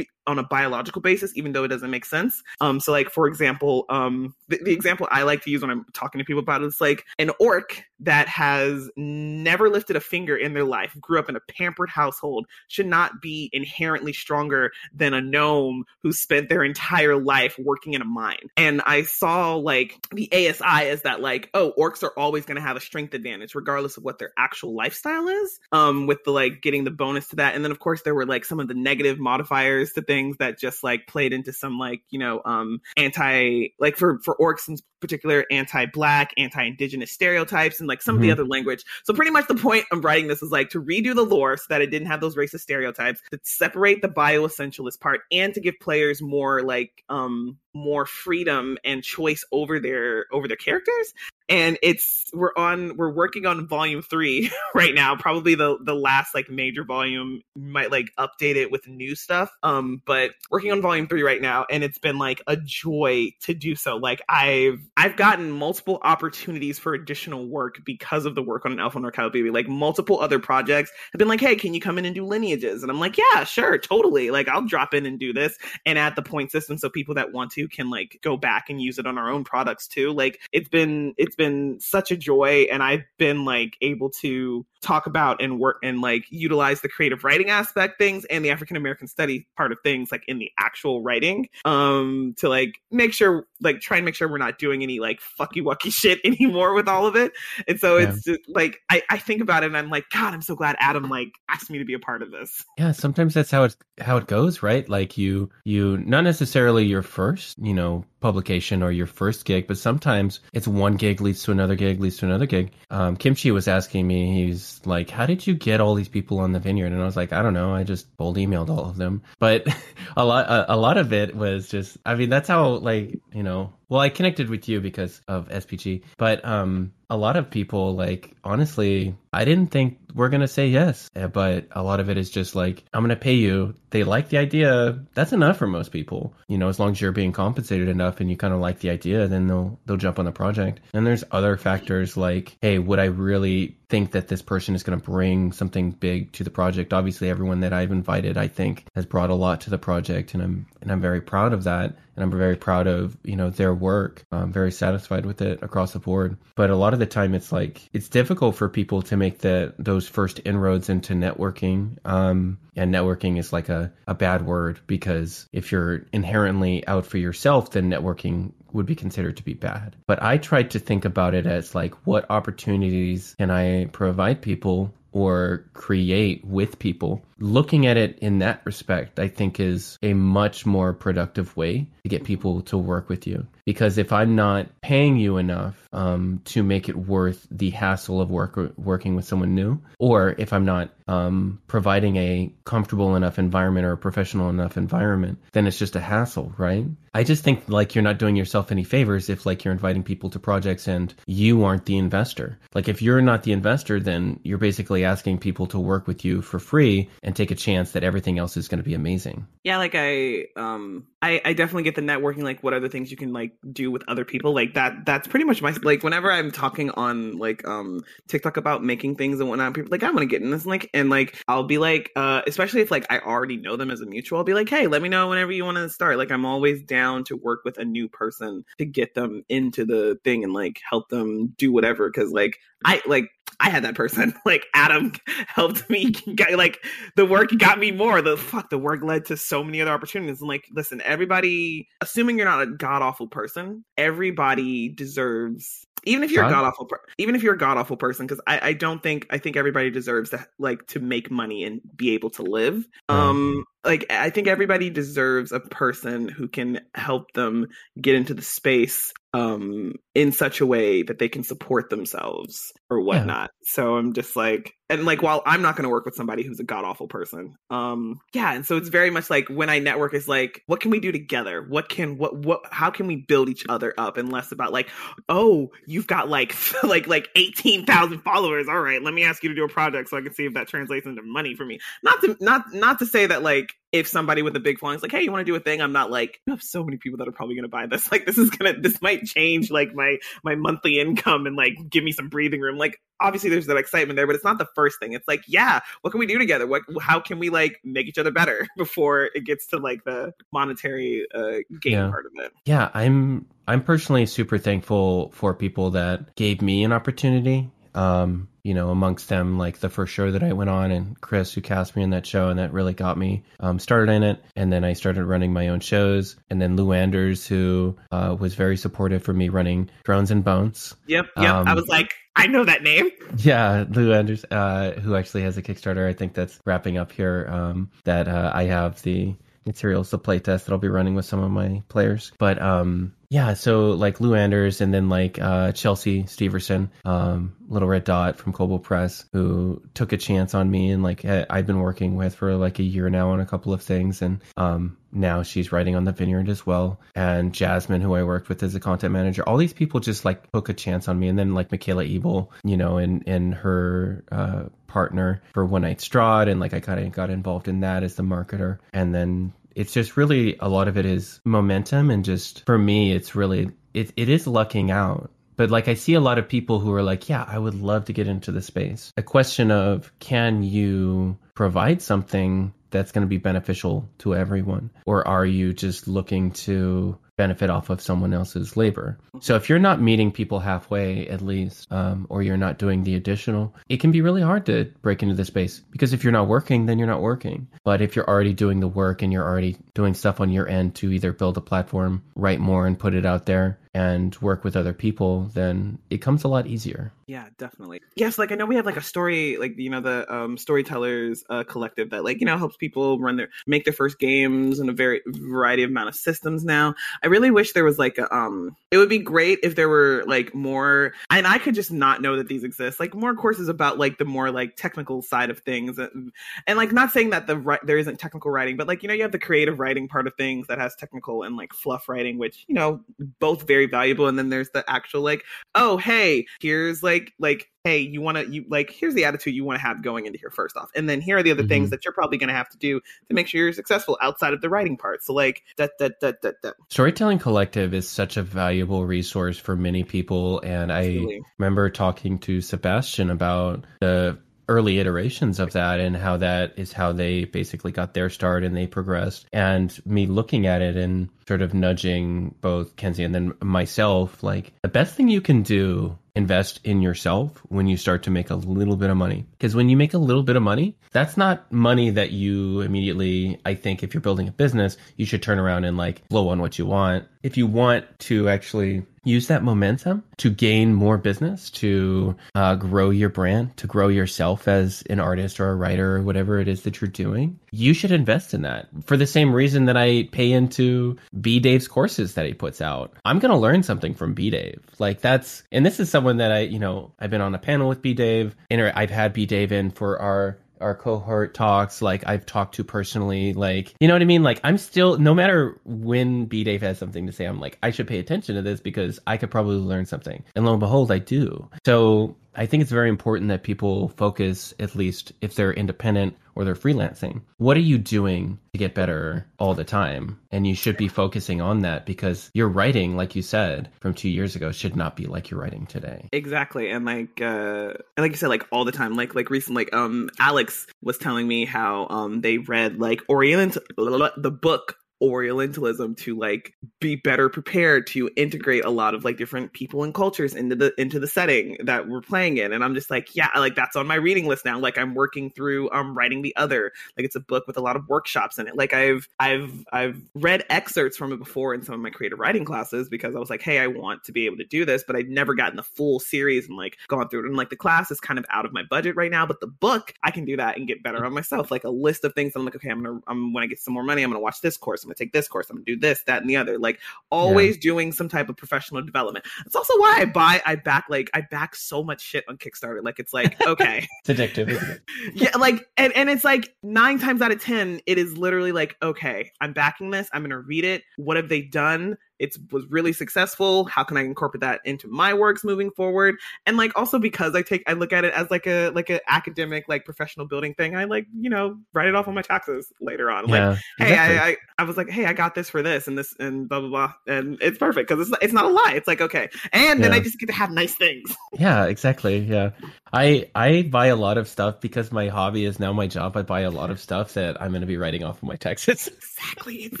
on a biological basis, even though it doesn't make sense. Um, so like for example, um, the, the example I like to use when I'm talking to people about it is like an orc that has never lifted a finger in their life, grew up in a pampered household, should not be inherently stronger than a gnome who spent their entire life working in a mine. And I saw like the ASI as that like, oh, orcs are always going to have a strength advantage regardless of what their actual lifestyle is. Um, with the like getting the bonus to that, and then of course there were like some of the negative modifiers to things that just like played into some like you know um anti like for for orcs in particular anti-black anti-indigenous stereotypes and like some of the Mhm. other language so pretty much the point of writing this is like to redo the lore so that it didn't have those racist stereotypes to separate the bioessentialist part and to give players more like um more freedom and choice over their over their characters. And it's we're on we're working on volume three right now. Probably the the last like major volume. Might like update it with new stuff. Um but working on volume three right now and it's been like a joy to do so. Like i've i've gotten multiple opportunities for additional work because of the work on an alpha Norcal baby. Like multiple other projects have been like hey can you come in and do lineages? And i'm like yeah sure totally. Like i'll drop in and do this and add the point system so people that want to can like go back and use it on our own products too. Like it's been it's been such a joy and i've been like able to talk about and work and like utilize the creative writing aspect things and the african american study part of things like in the actual writing um to like make sure like try and make sure we're not doing any like fucky wucky shit anymore with all of it and so Yeah. it's just, like I, I think about it and i'm like god i'm so glad adam like asked me to be a part of this Yeah, sometimes that's how it how it goes, right? Like you you not necessarily your first, you know, publication or your first gig, but sometimes it's one gig leads to another gig leads to another gig. Um, Kimchi was asking me, he's like, "How did you get all these people on the vineyard?" And I was like, "I don't know, I just cold emailed all of them." But a lot a, a lot of it was just, I mean, that's how like you know. Well, I connected with you because of SPG, but um, a lot of people like honestly, I didn't think we're gonna say yes, Uh, but a lot of it is just like I'm gonna pay you. They like the idea. That's enough for most people. You know, as long as you're being compensated enough and you kind of like the idea, then they'll they'll jump on the project. And there's other factors like, hey, would I really think that this person is going to bring something big to the project. Obviously, everyone that I've invited, I think, has brought a lot to the project, and I'm and I'm very proud of that and I'm very proud of you know their work. I'm very satisfied with it across the board. But a lot of the time, it's like it's difficult for people to make the those first inroads into networking. Um, and networking is like a, a bad word because if you're inherently out for yourself, then networking would be considered to be bad. But I tried to think about it as like, what opportunities can I provide people or create with people. Looking at it in that respect, I think is a much more productive way to get people to work with you. Because if I'm not paying you enough um, to make it worth the hassle of work working with someone new, or if I'm not um, providing a comfortable enough environment or a professional enough environment, then it's just a hassle, right? I just think like you're not doing yourself any favors if like you're inviting people to projects and you aren't the investor. Like if you're not the investor, then you're basically asking people to work with you for free and take a chance that everything else is going to be amazing. Yeah, like I um I, I definitely get the networking like what other things you can like do with other people like that that's pretty much my like whenever i'm talking on like um tiktok about making things and whatnot people like i want to get in this like and like i'll be like uh especially if like i already know them as a mutual i'll be like hey let me know whenever you want to start like i'm always down to work with a new person to get them into the thing and like help them do whatever because like i like I had that person. Like Adam helped me get like the work got me more. The fuck the work led to so many other opportunities. And like, listen, everybody, assuming you're not a god awful person, everybody deserves even if you're a god awful, even if you're a god awful person, because I, I don't think I think everybody deserves to like to make money and be able to live. Um, like I think everybody deserves a person who can help them get into the space um in such a way that they can support themselves or whatnot. Yeah. So I'm just like and like while I'm not gonna work with somebody who's a god awful person. Um yeah, and so it's very much like when I network is like, what can we do together? What can what what how can we build each other up and less about like, oh, you've got like like like eighteen thousand followers. All right, let me ask you to do a project so I can see if that translates into money for me. Not to not not to say that like if somebody with a big following is like, hey, you want to do a thing? I'm not like, you have so many people that are probably going to buy this. Like, this is gonna, this might change like my my monthly income and like give me some breathing room. Like, obviously there's that excitement there, but it's not the first thing. It's like, yeah, what can we do together? What, how can we like make each other better before it gets to like the monetary uh, game yeah. part of it? Yeah, I'm I'm personally super thankful for people that gave me an opportunity um, you know, amongst them, like the first show that I went on, and Chris, who cast me in that show, and that really got me um, started in it. And then I started running my own shows. And then Lou Anders, who uh, was very supportive for me running Thrones and Bones. Yep, yep. Um, I was like, I know that name. Yeah, Lou Anders, uh, who actually has a Kickstarter, I think that's wrapping up here. Um, that uh, I have the materials, the playtest that I'll be running with some of my players. But um, yeah, so like Lou Anders and then like uh, Chelsea Steverson, um, Little Red Dot from Kobold Press, who took a chance on me and like I've been working with for like a year now on a couple of things, and um, now she's writing on the Vineyard as well. And Jasmine, who I worked with as a content manager, all these people just like took a chance on me, and then like Michaela Ebel, you know, and and her uh, partner for One Night Straw, and like I kind of got involved in that as the marketer, and then it's just really a lot of it is momentum and just for me it's really it, it is lucking out. But like i see a lot of people who are like yeah i would love to get into the space. A question of can you provide something that's going to be beneficial to everyone? Or are you just looking to benefit off of someone else's labor. So if you're not meeting people halfway, at least, um, or you're not doing the additional, it can be really hard to break into the space because if you're not working, then you're not working. But if you're already doing the work and you're already doing stuff on your end to either build a platform, write more, and put it out there, and work with other people, then it comes a lot easier. Yeah, definitely. Yes, like I know we have like a story, like you know the um, storytellers uh, collective that like you know helps people run their make their first games and a very variety of amount of systems now. I really wish there was like a, um it would be great if there were like more and I could just not know that these exist. Like more courses about like the more like technical side of things and, and like not saying that the there isn't technical writing, but like you know you have the creative writing part of things that has technical and like fluff writing which you know both very very valuable. And then there's the actual like, oh hey, here's like like hey, you want to you like here's the attitude you want to have going into here first off, and then here are the other mm-hmm. things that you're probably going to have to do to make sure you're successful outside of the writing part. So like that that that that that. Storytelling Collective is such a valuable resource for many people, and Absolutely. I remember talking to Sebastian about the early iterations of that and how that is how they basically got their start and they progressed. And me looking at it and sort of nudging both Kenzie and then myself like the best thing you can do invest in yourself when you start to make a little bit of money. Because when you make a little bit of money, that's not money that you immediately, I think, if you're building a business, you should turn around and like blow on what you want. If you want to actually use that momentum to gain more business, to uh, grow your brand, to grow yourself as an artist or a writer or whatever it is that you're doing, you should invest in that for the same reason that I pay into B Dave's courses that he puts out. I'm going to learn something from B Dave. Like that's, and this is someone that I, you know, I've been on a panel with B Dave, and I've had B Dave in for our our cohort talks, like I've talked to personally, like you know what I mean? Like I'm still no matter when B Dave has something to say, I'm like, I should pay attention to this because I could probably learn something. And lo and behold, I do. So I think it's very important that people focus, at least if they're independent or they're freelancing. What are you doing to get better all the time? And you should be focusing on that because your writing, like you said, from two years ago should not be like your writing today. Exactly. And like uh and like you said, like all the time. Like like recently like um Alex was telling me how um they read like Orient the book Orientalism to like be better prepared to integrate a lot of like different people and cultures into the into the setting that we're playing in. And I'm just like, yeah, like that's on my reading list now. Like I'm working through um writing the other. Like it's a book with a lot of workshops in it. Like I've I've I've read excerpts from it before in some of my creative writing classes because I was like, hey, I want to be able to do this, but I'd never gotten the full series and like gone through it. And like the class is kind of out of my budget right now, but the book I can do that and get better on myself. Like a list of things I'm like, okay, I'm gonna I'm when I get some more money, I'm gonna watch this course. I'm gonna take this course. I'm gonna do this, that, and the other. Like always yeah. doing some type of professional development. It's also why I buy, I back like I back so much shit on Kickstarter. Like it's like okay, it's addictive, it? yeah, like and and it's like nine times out of ten, it is literally like okay, I'm backing this. I'm gonna read it. What have they done? It was really successful how can i incorporate that into my works moving forward and like also because i take i look at it as like a like an academic like professional building thing i like you know write it off on my taxes later on yeah, like hey. I, I, I was like hey i got this for this and this and blah blah blah and it's perfect because it's, it's not a lie it's like okay and then yeah. i just get to have nice things yeah exactly yeah I I buy a lot of stuff because my hobby is now my job. I buy a lot of stuff that I'm going to be writing off of my taxes. exactly. It's,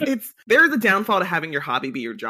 it's there's a downfall to having your hobby be your job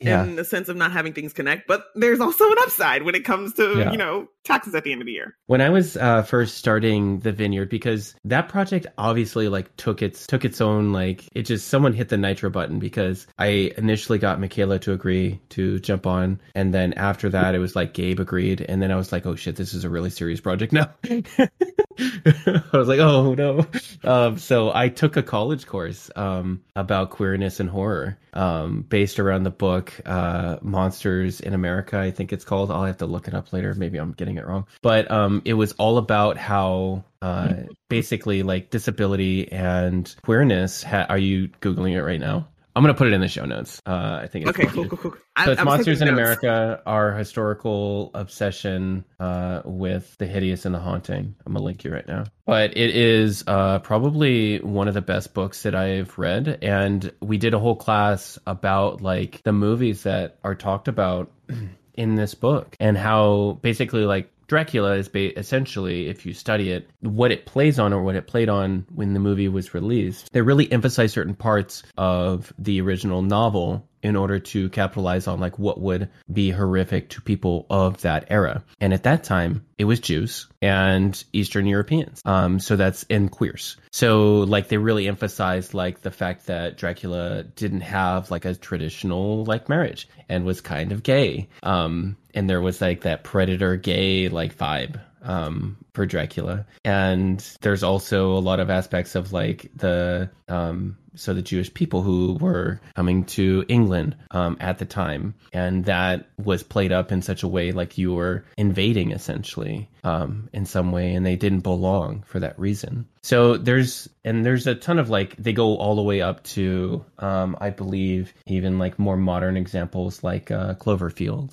yeah. in the sense of not having things connect, but there's also an upside when it comes to yeah. you know taxes at the end of the year. When I was uh, first starting the vineyard, because that project obviously like took its took its own like it just someone hit the nitro button because I initially got Michaela to agree to jump on, and then after that it was like Gabe agreed, and then I was like, oh shit, this is a really serious project now. I was like, oh no. Um, so I took a college course um, about queerness and horror um, based around the book uh, Monsters in America, I think it's called. I'll have to look it up later. Maybe I'm getting it wrong. But um, it was all about how uh, basically like disability and queerness. Ha- are you Googling it right now? I'm gonna put it in the show notes. Uh, I think. It's okay, cool, cool, cool. So it's Monsters in notes. America, our historical obsession uh, with the hideous and the haunting. I'm gonna link you right now. But it is uh, probably one of the best books that I've read, and we did a whole class about like the movies that are talked about in this book and how basically like Dracula is ba- essentially, if you study it, what it plays on or what it played on when the movie was released. They really emphasize certain parts of the original novel in order to capitalize on like what would be horrific to people of that era. And at that time, it was Jews and Eastern Europeans. Um, so that's in queers. So like they really emphasized like the fact that Dracula didn't have like a traditional like marriage and was kind of gay. Um, and there was like that predator gay like vibe um, for Dracula, and there's also a lot of aspects of like the um, so the Jewish people who were coming to England um, at the time, and that was played up in such a way like you were invading essentially um, in some way, and they didn't belong for that reason. So there's and there's a ton of like they go all the way up to um, I believe even like more modern examples like uh, Cloverfield.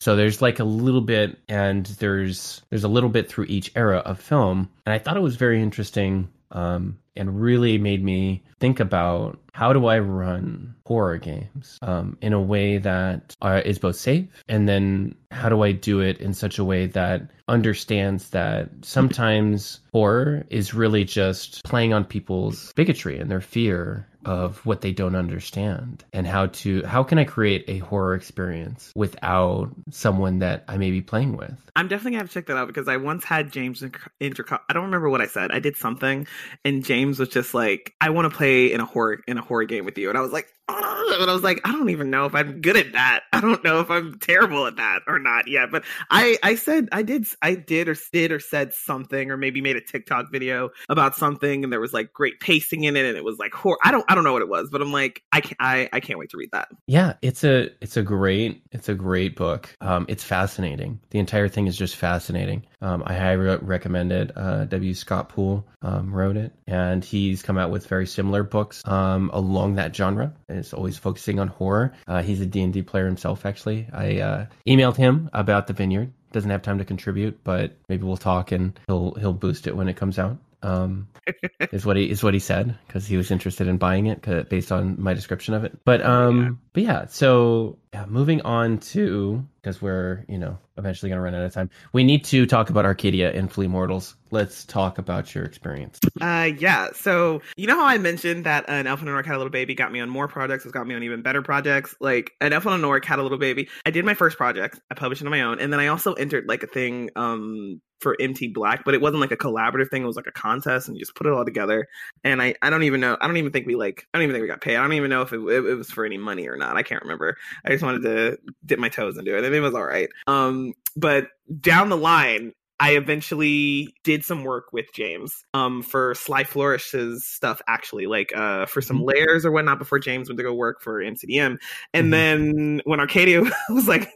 So there's like a little bit, and there's there's a little bit through each era of film, and I thought it was very interesting, um, and really made me think about how do I run horror games um, in a way that uh, is both safe, and then how do I do it in such a way that understands that sometimes horror is really just playing on people's bigotry and their fear of what they don't understand and how to how can I create a horror experience without someone that I may be playing with. I'm definitely gonna have to check that out because I once had James inter. I don't remember what I said. I did something, and James was just like, "I want to play in a horror in a horror game with you," and I was like, and I was like, "I don't even know if I'm good at that. I don't know if I'm terrible at that or not yet." But I I said I did I did or did or said something or maybe made a TikTok video about something, and there was like great pacing in it, and it was like horror. I don't I don't know what it was, but I'm like I can't I I can't wait to read that. Yeah, it's a it's a great it's a great book. Um, it's fascinating. The entire thing is just fascinating. Um, I highly recommend it. Uh, W. Scott Poole um, wrote it, and he's come out with very similar books um, along that genre. It's always focusing on horror. Uh, he's a D and D player himself. Actually, I uh, emailed him about the Vineyard. Doesn't have time to contribute, but maybe we'll talk and he'll he'll boost it when it comes out. Um, is what he is what he said because he was interested in buying it based on my description of it. But um, Yeah. but yeah. So yeah, moving on to because we're you know eventually gonna run out of time. We need to talk about Arcadia and Flee Mortals. Let's talk about your experience. Uh, yeah. So you know how I mentioned that an Elf and an Orc had a little baby got me on more projects, has got me on even better projects. Like an Elf and an Orc had a little baby. I did my first project. I published it on my own, and then I also entered like a thing um for MT Black, but it wasn't like a collaborative thing. It was like a contest, and you just put it all together. And I I don't even know. I don't even think we like. I don't even think we got paid. I don't even know if it, it, it was for any money or not. I can't remember. I just wanted to dip my toes into it, and it was all right. Um, but down the line, I eventually did some work with James um for Sly Flourish's stuff actually like uh for some Mhm. layers or whatnot before James went to go work for MCDM and Mhm. then when Arcadia was like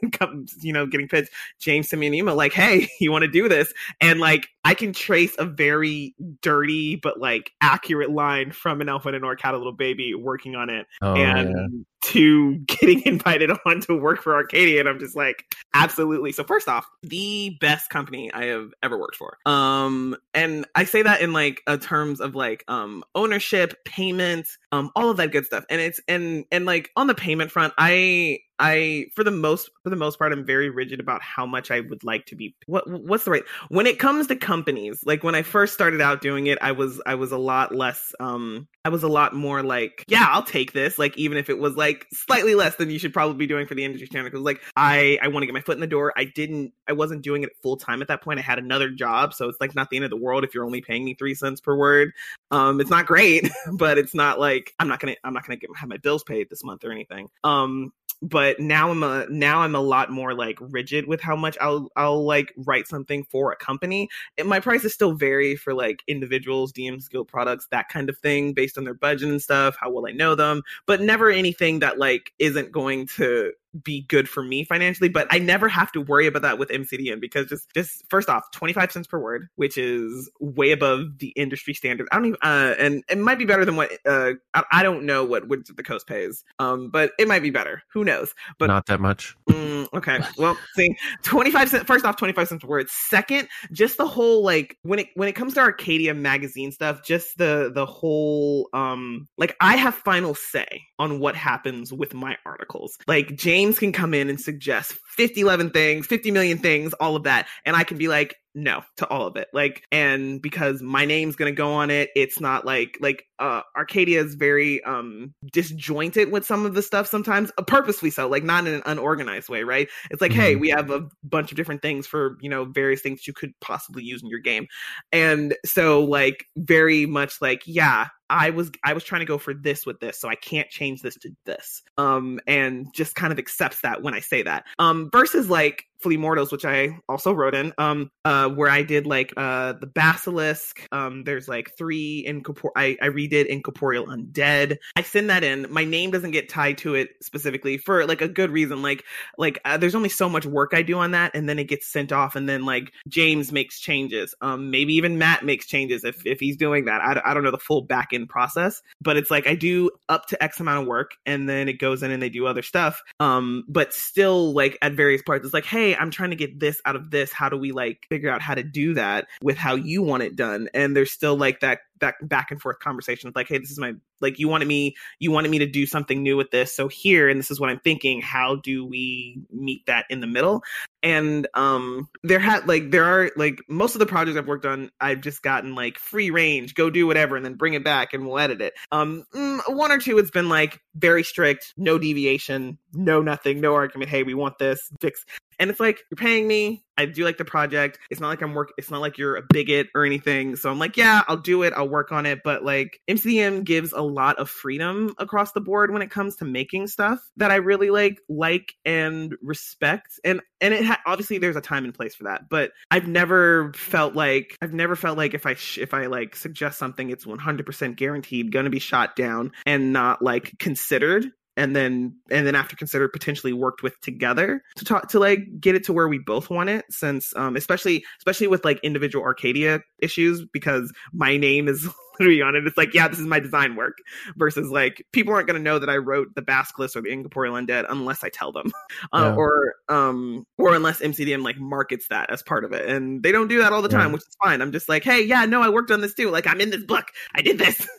you know getting pitched James sent me an email like hey you want to do this and like I can trace a very dirty but like accurate line from an elf and an orc had a little baby working on it Oh, and. To getting invited on to work for Arcadia, and I'm just like, absolutely. So first off, the best company I have ever worked for. Um, and I say that in like a terms of like um ownership, payment, um, all of that good stuff. And it's and and like on the payment front, I I for the most for the most part I'm very rigid about how much I would like to be what what's the right when it comes to companies like when I first started out doing it I was I was a lot less um I was a lot more like yeah I'll take this like even if it was like slightly less than you should probably be doing for the industry standard. Because like I I want to get my foot in the door. I didn't I wasn't doing it full time at that point. I had another job so it's like not the end of the world if you're only paying me 3 cents per word. Um it's not great but it's not like I'm not to I'm not to get have my bills paid this month or anything um but now I'm a now I'm a lot more like rigid with how much I'll I'll like write something for a company. And my prices still vary for like individuals, DMs Guild products, that kind of thing, based on their budget and stuff. How well I know them? But never anything that like isn't going to be good for me financially. But I never have to worry about that with MCDM because just just first off, twenty five cents per word, which is way above the industry standard. I don't even uh, and it might be better than what uh I, I don't know what Wizards of the Coast pays. Um, but it might be better. Who knows? But Not that much. Mm, okay. Well, see, twenty five cents. First off, twenty five cents per word. Second, just the whole like when it when it comes to Arcadia magazine stuff, just the the whole um like I have final say on what happens with my articles. Like James can come in and suggest 50, 11 things, fifty million things, all of that, and I can be like. No to all of it. Like, and because my name's gonna go on it, it's not like like uh Arcadia is very um disjointed with some of the stuff sometimes, uh, purposely so, like not in an unorganized way, right? It's like, hey, Mhm. we have a bunch of different things for, you know, various things you could possibly use in your game. And so like very much like, yeah, I was I was trying to go for this with this, so I can't change this to this. Um and just kind of accepts that when I say that. Um Um, versus like Flee Mortals, which I also wrote in, um, uh, where I did like uh the Basilisk. Um, there's like three incorporeal. I, I redid Incorporeal Undead. I send that in. My name doesn't get tied to it specifically for like a good reason. Like like uh, there's only so much work I do on that, and then it gets sent off, and then like James makes changes. Um, maybe even Matt makes changes if if he's doing that. I, I don't know the full back end process, but it's like I do up to X amount of work, and then it goes in and they do other stuff. Um, but still like at various parts, it's like, hey, I'm trying to get this out of this. How do we like figure out how to do that with how you want it done? And there's still like that that back and forth conversation of like, hey, this is my like you wanted me you wanted me to do something new with this. So here, and this is what I'm thinking, how do we meet that in the middle? And um there had like there are like most of the projects I've worked on, I've just gotten like free range, go do whatever, and then bring it back and we'll edit it. Um mm, one or two it's been like very strict, no deviation, no nothing, no argument, hey, we want this, fix and it's like you're paying me i do like the project it's not like i'm work it's not like you're a bigot or anything so i'm like yeah i'll do it i'll work on it but like MCM gives a lot of freedom across the board when it comes to making stuff that i really like like and respect and and it ha- obviously there's a time and place for that but i've never felt like i've never felt like if i sh- if i like suggest something it's 100% guaranteed going to be shot down and not like considered and then and then after considered potentially worked with together to talk to like get it to where we both want it since um especially especially with like individual arcadia issues because my name is literally on it. It's like yeah this is my design work versus like people aren't going to know that i wrote the basilisk or the incorporeal undead unless i tell them uh, yeah. or um or unless mcdm like markets that as part of it. And they don't do that all the time yeah. which is fine. I'm just like hey yeah no i worked on this too. Like i'm in this book. I did this.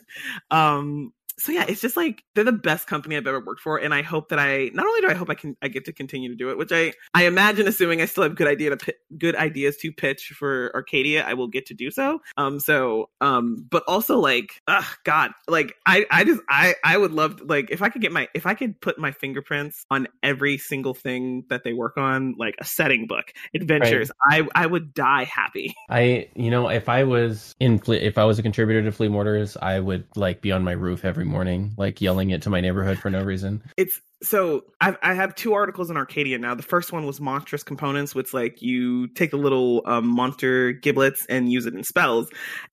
Um so yeah, it's just like they're the best company I've ever worked for, and I hope that I not only do I hope I can I get to continue to do it, which I I imagine, assuming I still have good idea to good ideas to pitch for Arcadia, I will get to do so. Um, so um, but also like, ugh, God, like I I just I I would love to, like if I could get my if I could put my fingerprints on every single thing that they work on, like a setting book, adventures, right. I I would die happy. I you know if I was in if I was a contributor to Flee Mortals, I would like be on my roof every morning, like yelling it to my neighborhood for no reason. It's so I've, I have two articles in Arcadia now. The first one was monstrous components, which like you take the little um, monster giblets and use it in spells.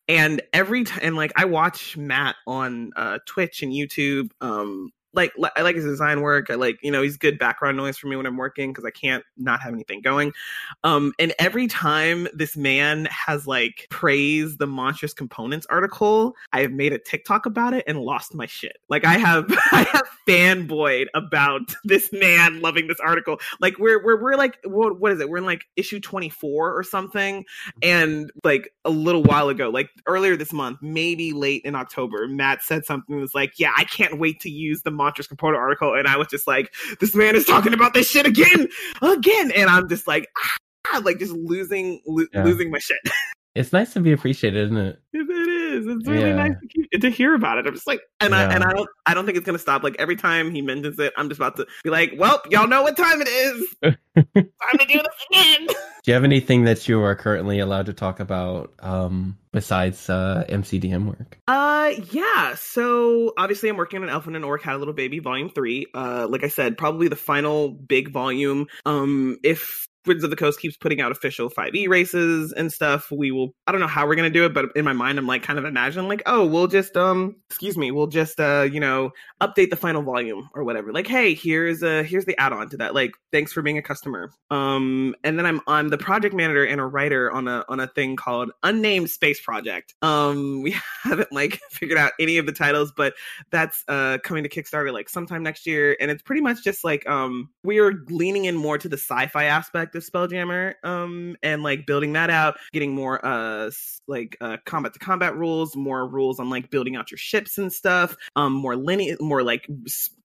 And every time, and like I watch Matt on uh, Twitch and YouTube, um, like I like his design work. I like you know he's good background noise for me when I'm working because I can't not have anything going. Um, and every time this man has like praised the monstrous components article, I have made a TikTok about it and lost my shit. Like I have I have fanboyed about this man loving this article. Like we're we're we're like what, what is it? We're in like issue 24 or something, and like a little while ago, like earlier this month, maybe late in October, Matt said something that was like, "Yeah, I can't wait to use the." Monstrous Component article, and I was just like, this man is talking about this shit again, again, and I'm just like, ah, like just losing, lo- yeah. losing my shit. It's nice to be appreciated, isn't it? it is. It's really yeah. nice to, keep, to, hear about it. I'm just like, and yeah. I and I don't, I don't think it's gonna stop. Like every time he mentions it, I'm just about to be like, well, y'all know what time it is. time to do this again. Do you have anything that you are currently allowed to talk about um, besides uh, MCDM work? Uh, yeah. So obviously, I'm working on Elf and an Orc Had a Little Baby Volume Three. Uh, like I said, probably the final big volume. Um, if Wizards of the Coast keeps putting out official 5e races and stuff. We will I don't know how we're gonna do it, but in my mind I'm like kind of imagining like, oh, we'll just um excuse me, we'll just uh, you know, update the final volume or whatever. Like, hey, here's a here's the add-on to that. Like, thanks for being a customer. Um and then I'm I'm the project manager and a writer on a on a thing called Unnamed Space Project. Um we haven't like figured out any of the titles, but that's uh coming to Kickstarter like sometime next year. And it's pretty much just like um we are leaning in more to the sci-fi aspect of Spelljammer, um, and like building that out, getting more uh like uh combat to combat rules, more rules on like building out your ships and stuff, um, more linear, more like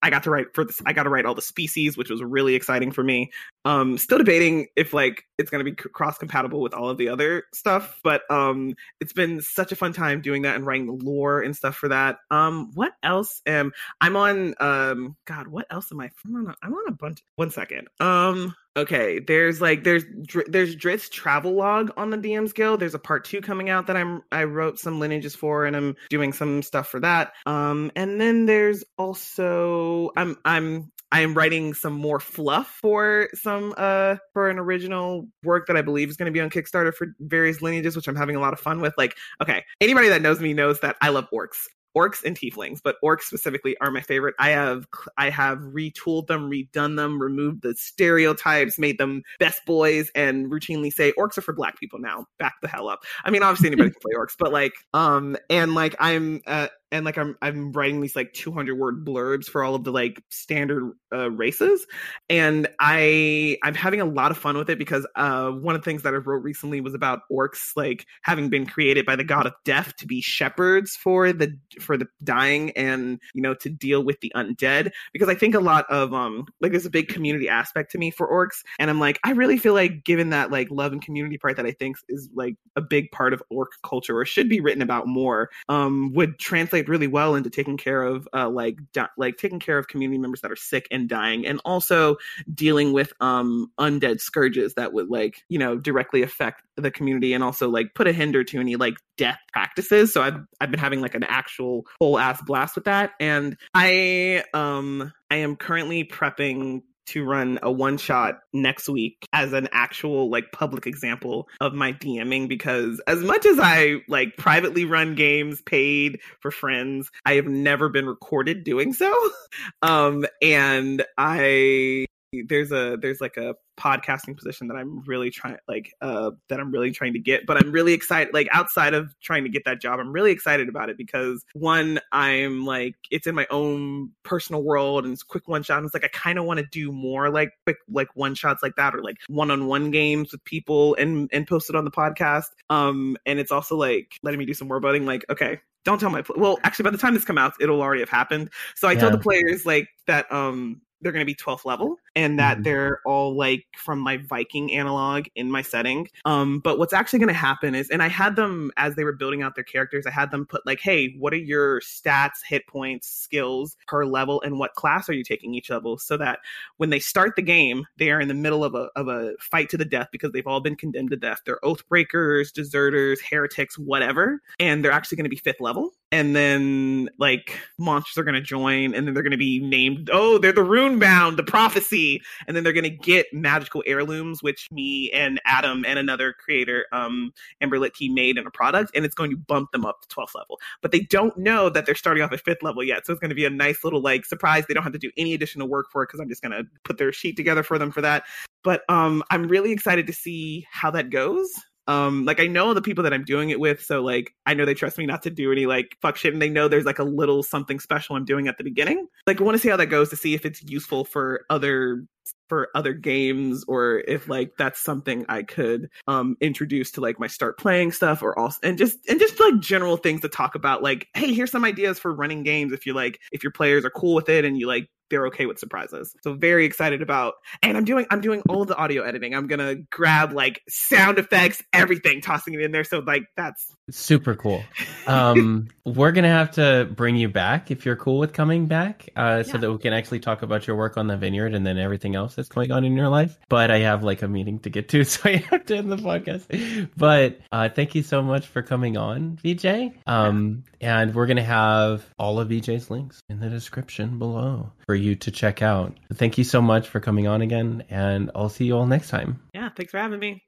I got to write for this, I got to write all the species, which was really exciting for me. Um, still debating if like it's gonna be cross compatible with all of the other stuff, but um, it's been such a fun time doing that and writing the lore and stuff for that. Um, what else am I'm on? Um, God, what else am I? I'm on a, I'm on a bunch. One second. Um Okay, there's like there's there's Drizzt travel log on the DM's Guild. There's a part two coming out that I'm I wrote some lineages for, and I'm doing some stuff for that. Um, and then there's also I'm I'm I am writing some more fluff for some uh for an original work that I believe is going to be on Kickstarter for various lineages, which I'm having a lot of fun with. Like, okay, anybody that knows me knows that I love orcs orcs and tieflings, but orcs specifically are my favorite. I have I have retooled them, redone them, removed the stereotypes, made them best boys, and routinely say orcs are for black people now. Back the hell up. I mean, obviously anybody can play orcs, but like, um, and like I'm uh, and like I'm I'm writing these like 200 word blurbs for all of the like standard uh, races, and I I'm having a lot of fun with it because uh one of the things that I wrote recently was about orcs like having been created by the god of death to be shepherds for the for the dying and you know to deal with the undead. Because I think a lot of um like there's a big community aspect to me for orcs, and I'm like I really feel like given that like love and community part that I think is like a big part of orc culture or should be written about more um would translate translate really well into taking care of uh, like di- like taking care of community members that are sick and dying, and also dealing with um, undead scourges that would like you know directly affect the community and also like put a hinder to any like death practices. So I've I've been having like an actual whole ass blast with that, and I um I am currently prepping to run a one shot next week as an actual like public example of my DMing because as much as I like privately run games paid for friends, I have never been recorded doing so. um and I there's a there's like a podcasting position that I'm really trying like uh that I'm really trying to get but I'm really excited like outside of trying to get that job I'm really excited about it because one I'm like it's in my own personal world and it's quick one shot and it's like I kind of want to do more like quick like one shots like that or like one-on-one games with people and and post it on the podcast. Um and it's also like letting me do some more budding like okay don't tell my pl- well actually by the time this come out it'll already have happened. So i yeah. told the players like that um they're going to be 12th level and that mm-hmm. they're all like from my Viking analog in my setting. Um, but what's actually going to happen is, and I had them as they were building out their characters, I had them put like, hey, what are your stats, hit points, skills per level, and what class are you taking each level? So that when they start the game, they are in the middle of a of a fight to the death because they've all been condemned to death. They're oath breakers, deserters, heretics, whatever, and they're actually going to be fifth level and then like monsters are going to join and then they're going to be named oh they're the rune bound the prophecy and then they're going to get magical heirlooms which me and adam and another creator um amber Litke made in a product and it's going to bump them up to 12th level. But they don't know that they're starting off at fifth level yet so it's going to be a nice little like surprise. They don't have to do any additional work for it because i'm just going to put their sheet together for them for that. But um i'm really excited to see how that goes um like i know the people that i'm doing it with so like i know they trust me not to do any like fuck shit and they know there's like a little something special i'm doing at the beginning. Like i want to see how that goes to see if it's useful for other for other games or if like that's something I could um introduce to like my start playing stuff or also and just and just like general things to talk about like hey here's some ideas for running games if you like if your players are cool with it and you like they're okay with surprises. So very excited about and I'm doing I'm doing all the audio editing. I'm gonna grab like sound effects, everything, tossing it in there. So like that's super cool. Um we're gonna have to bring you back if you're cool with coming back, uh, so yeah. that we can actually talk about your work on the vineyard and then everything else that's going on in your life. But I have like a meeting to get to, so I have to end the podcast. But uh thank you so much for coming on, VJ. Um and we're gonna have all of VJ's links in the description below for you to check out. Thank you so much for coming on again, and I'll see you all next time. Yeah, thanks for having me.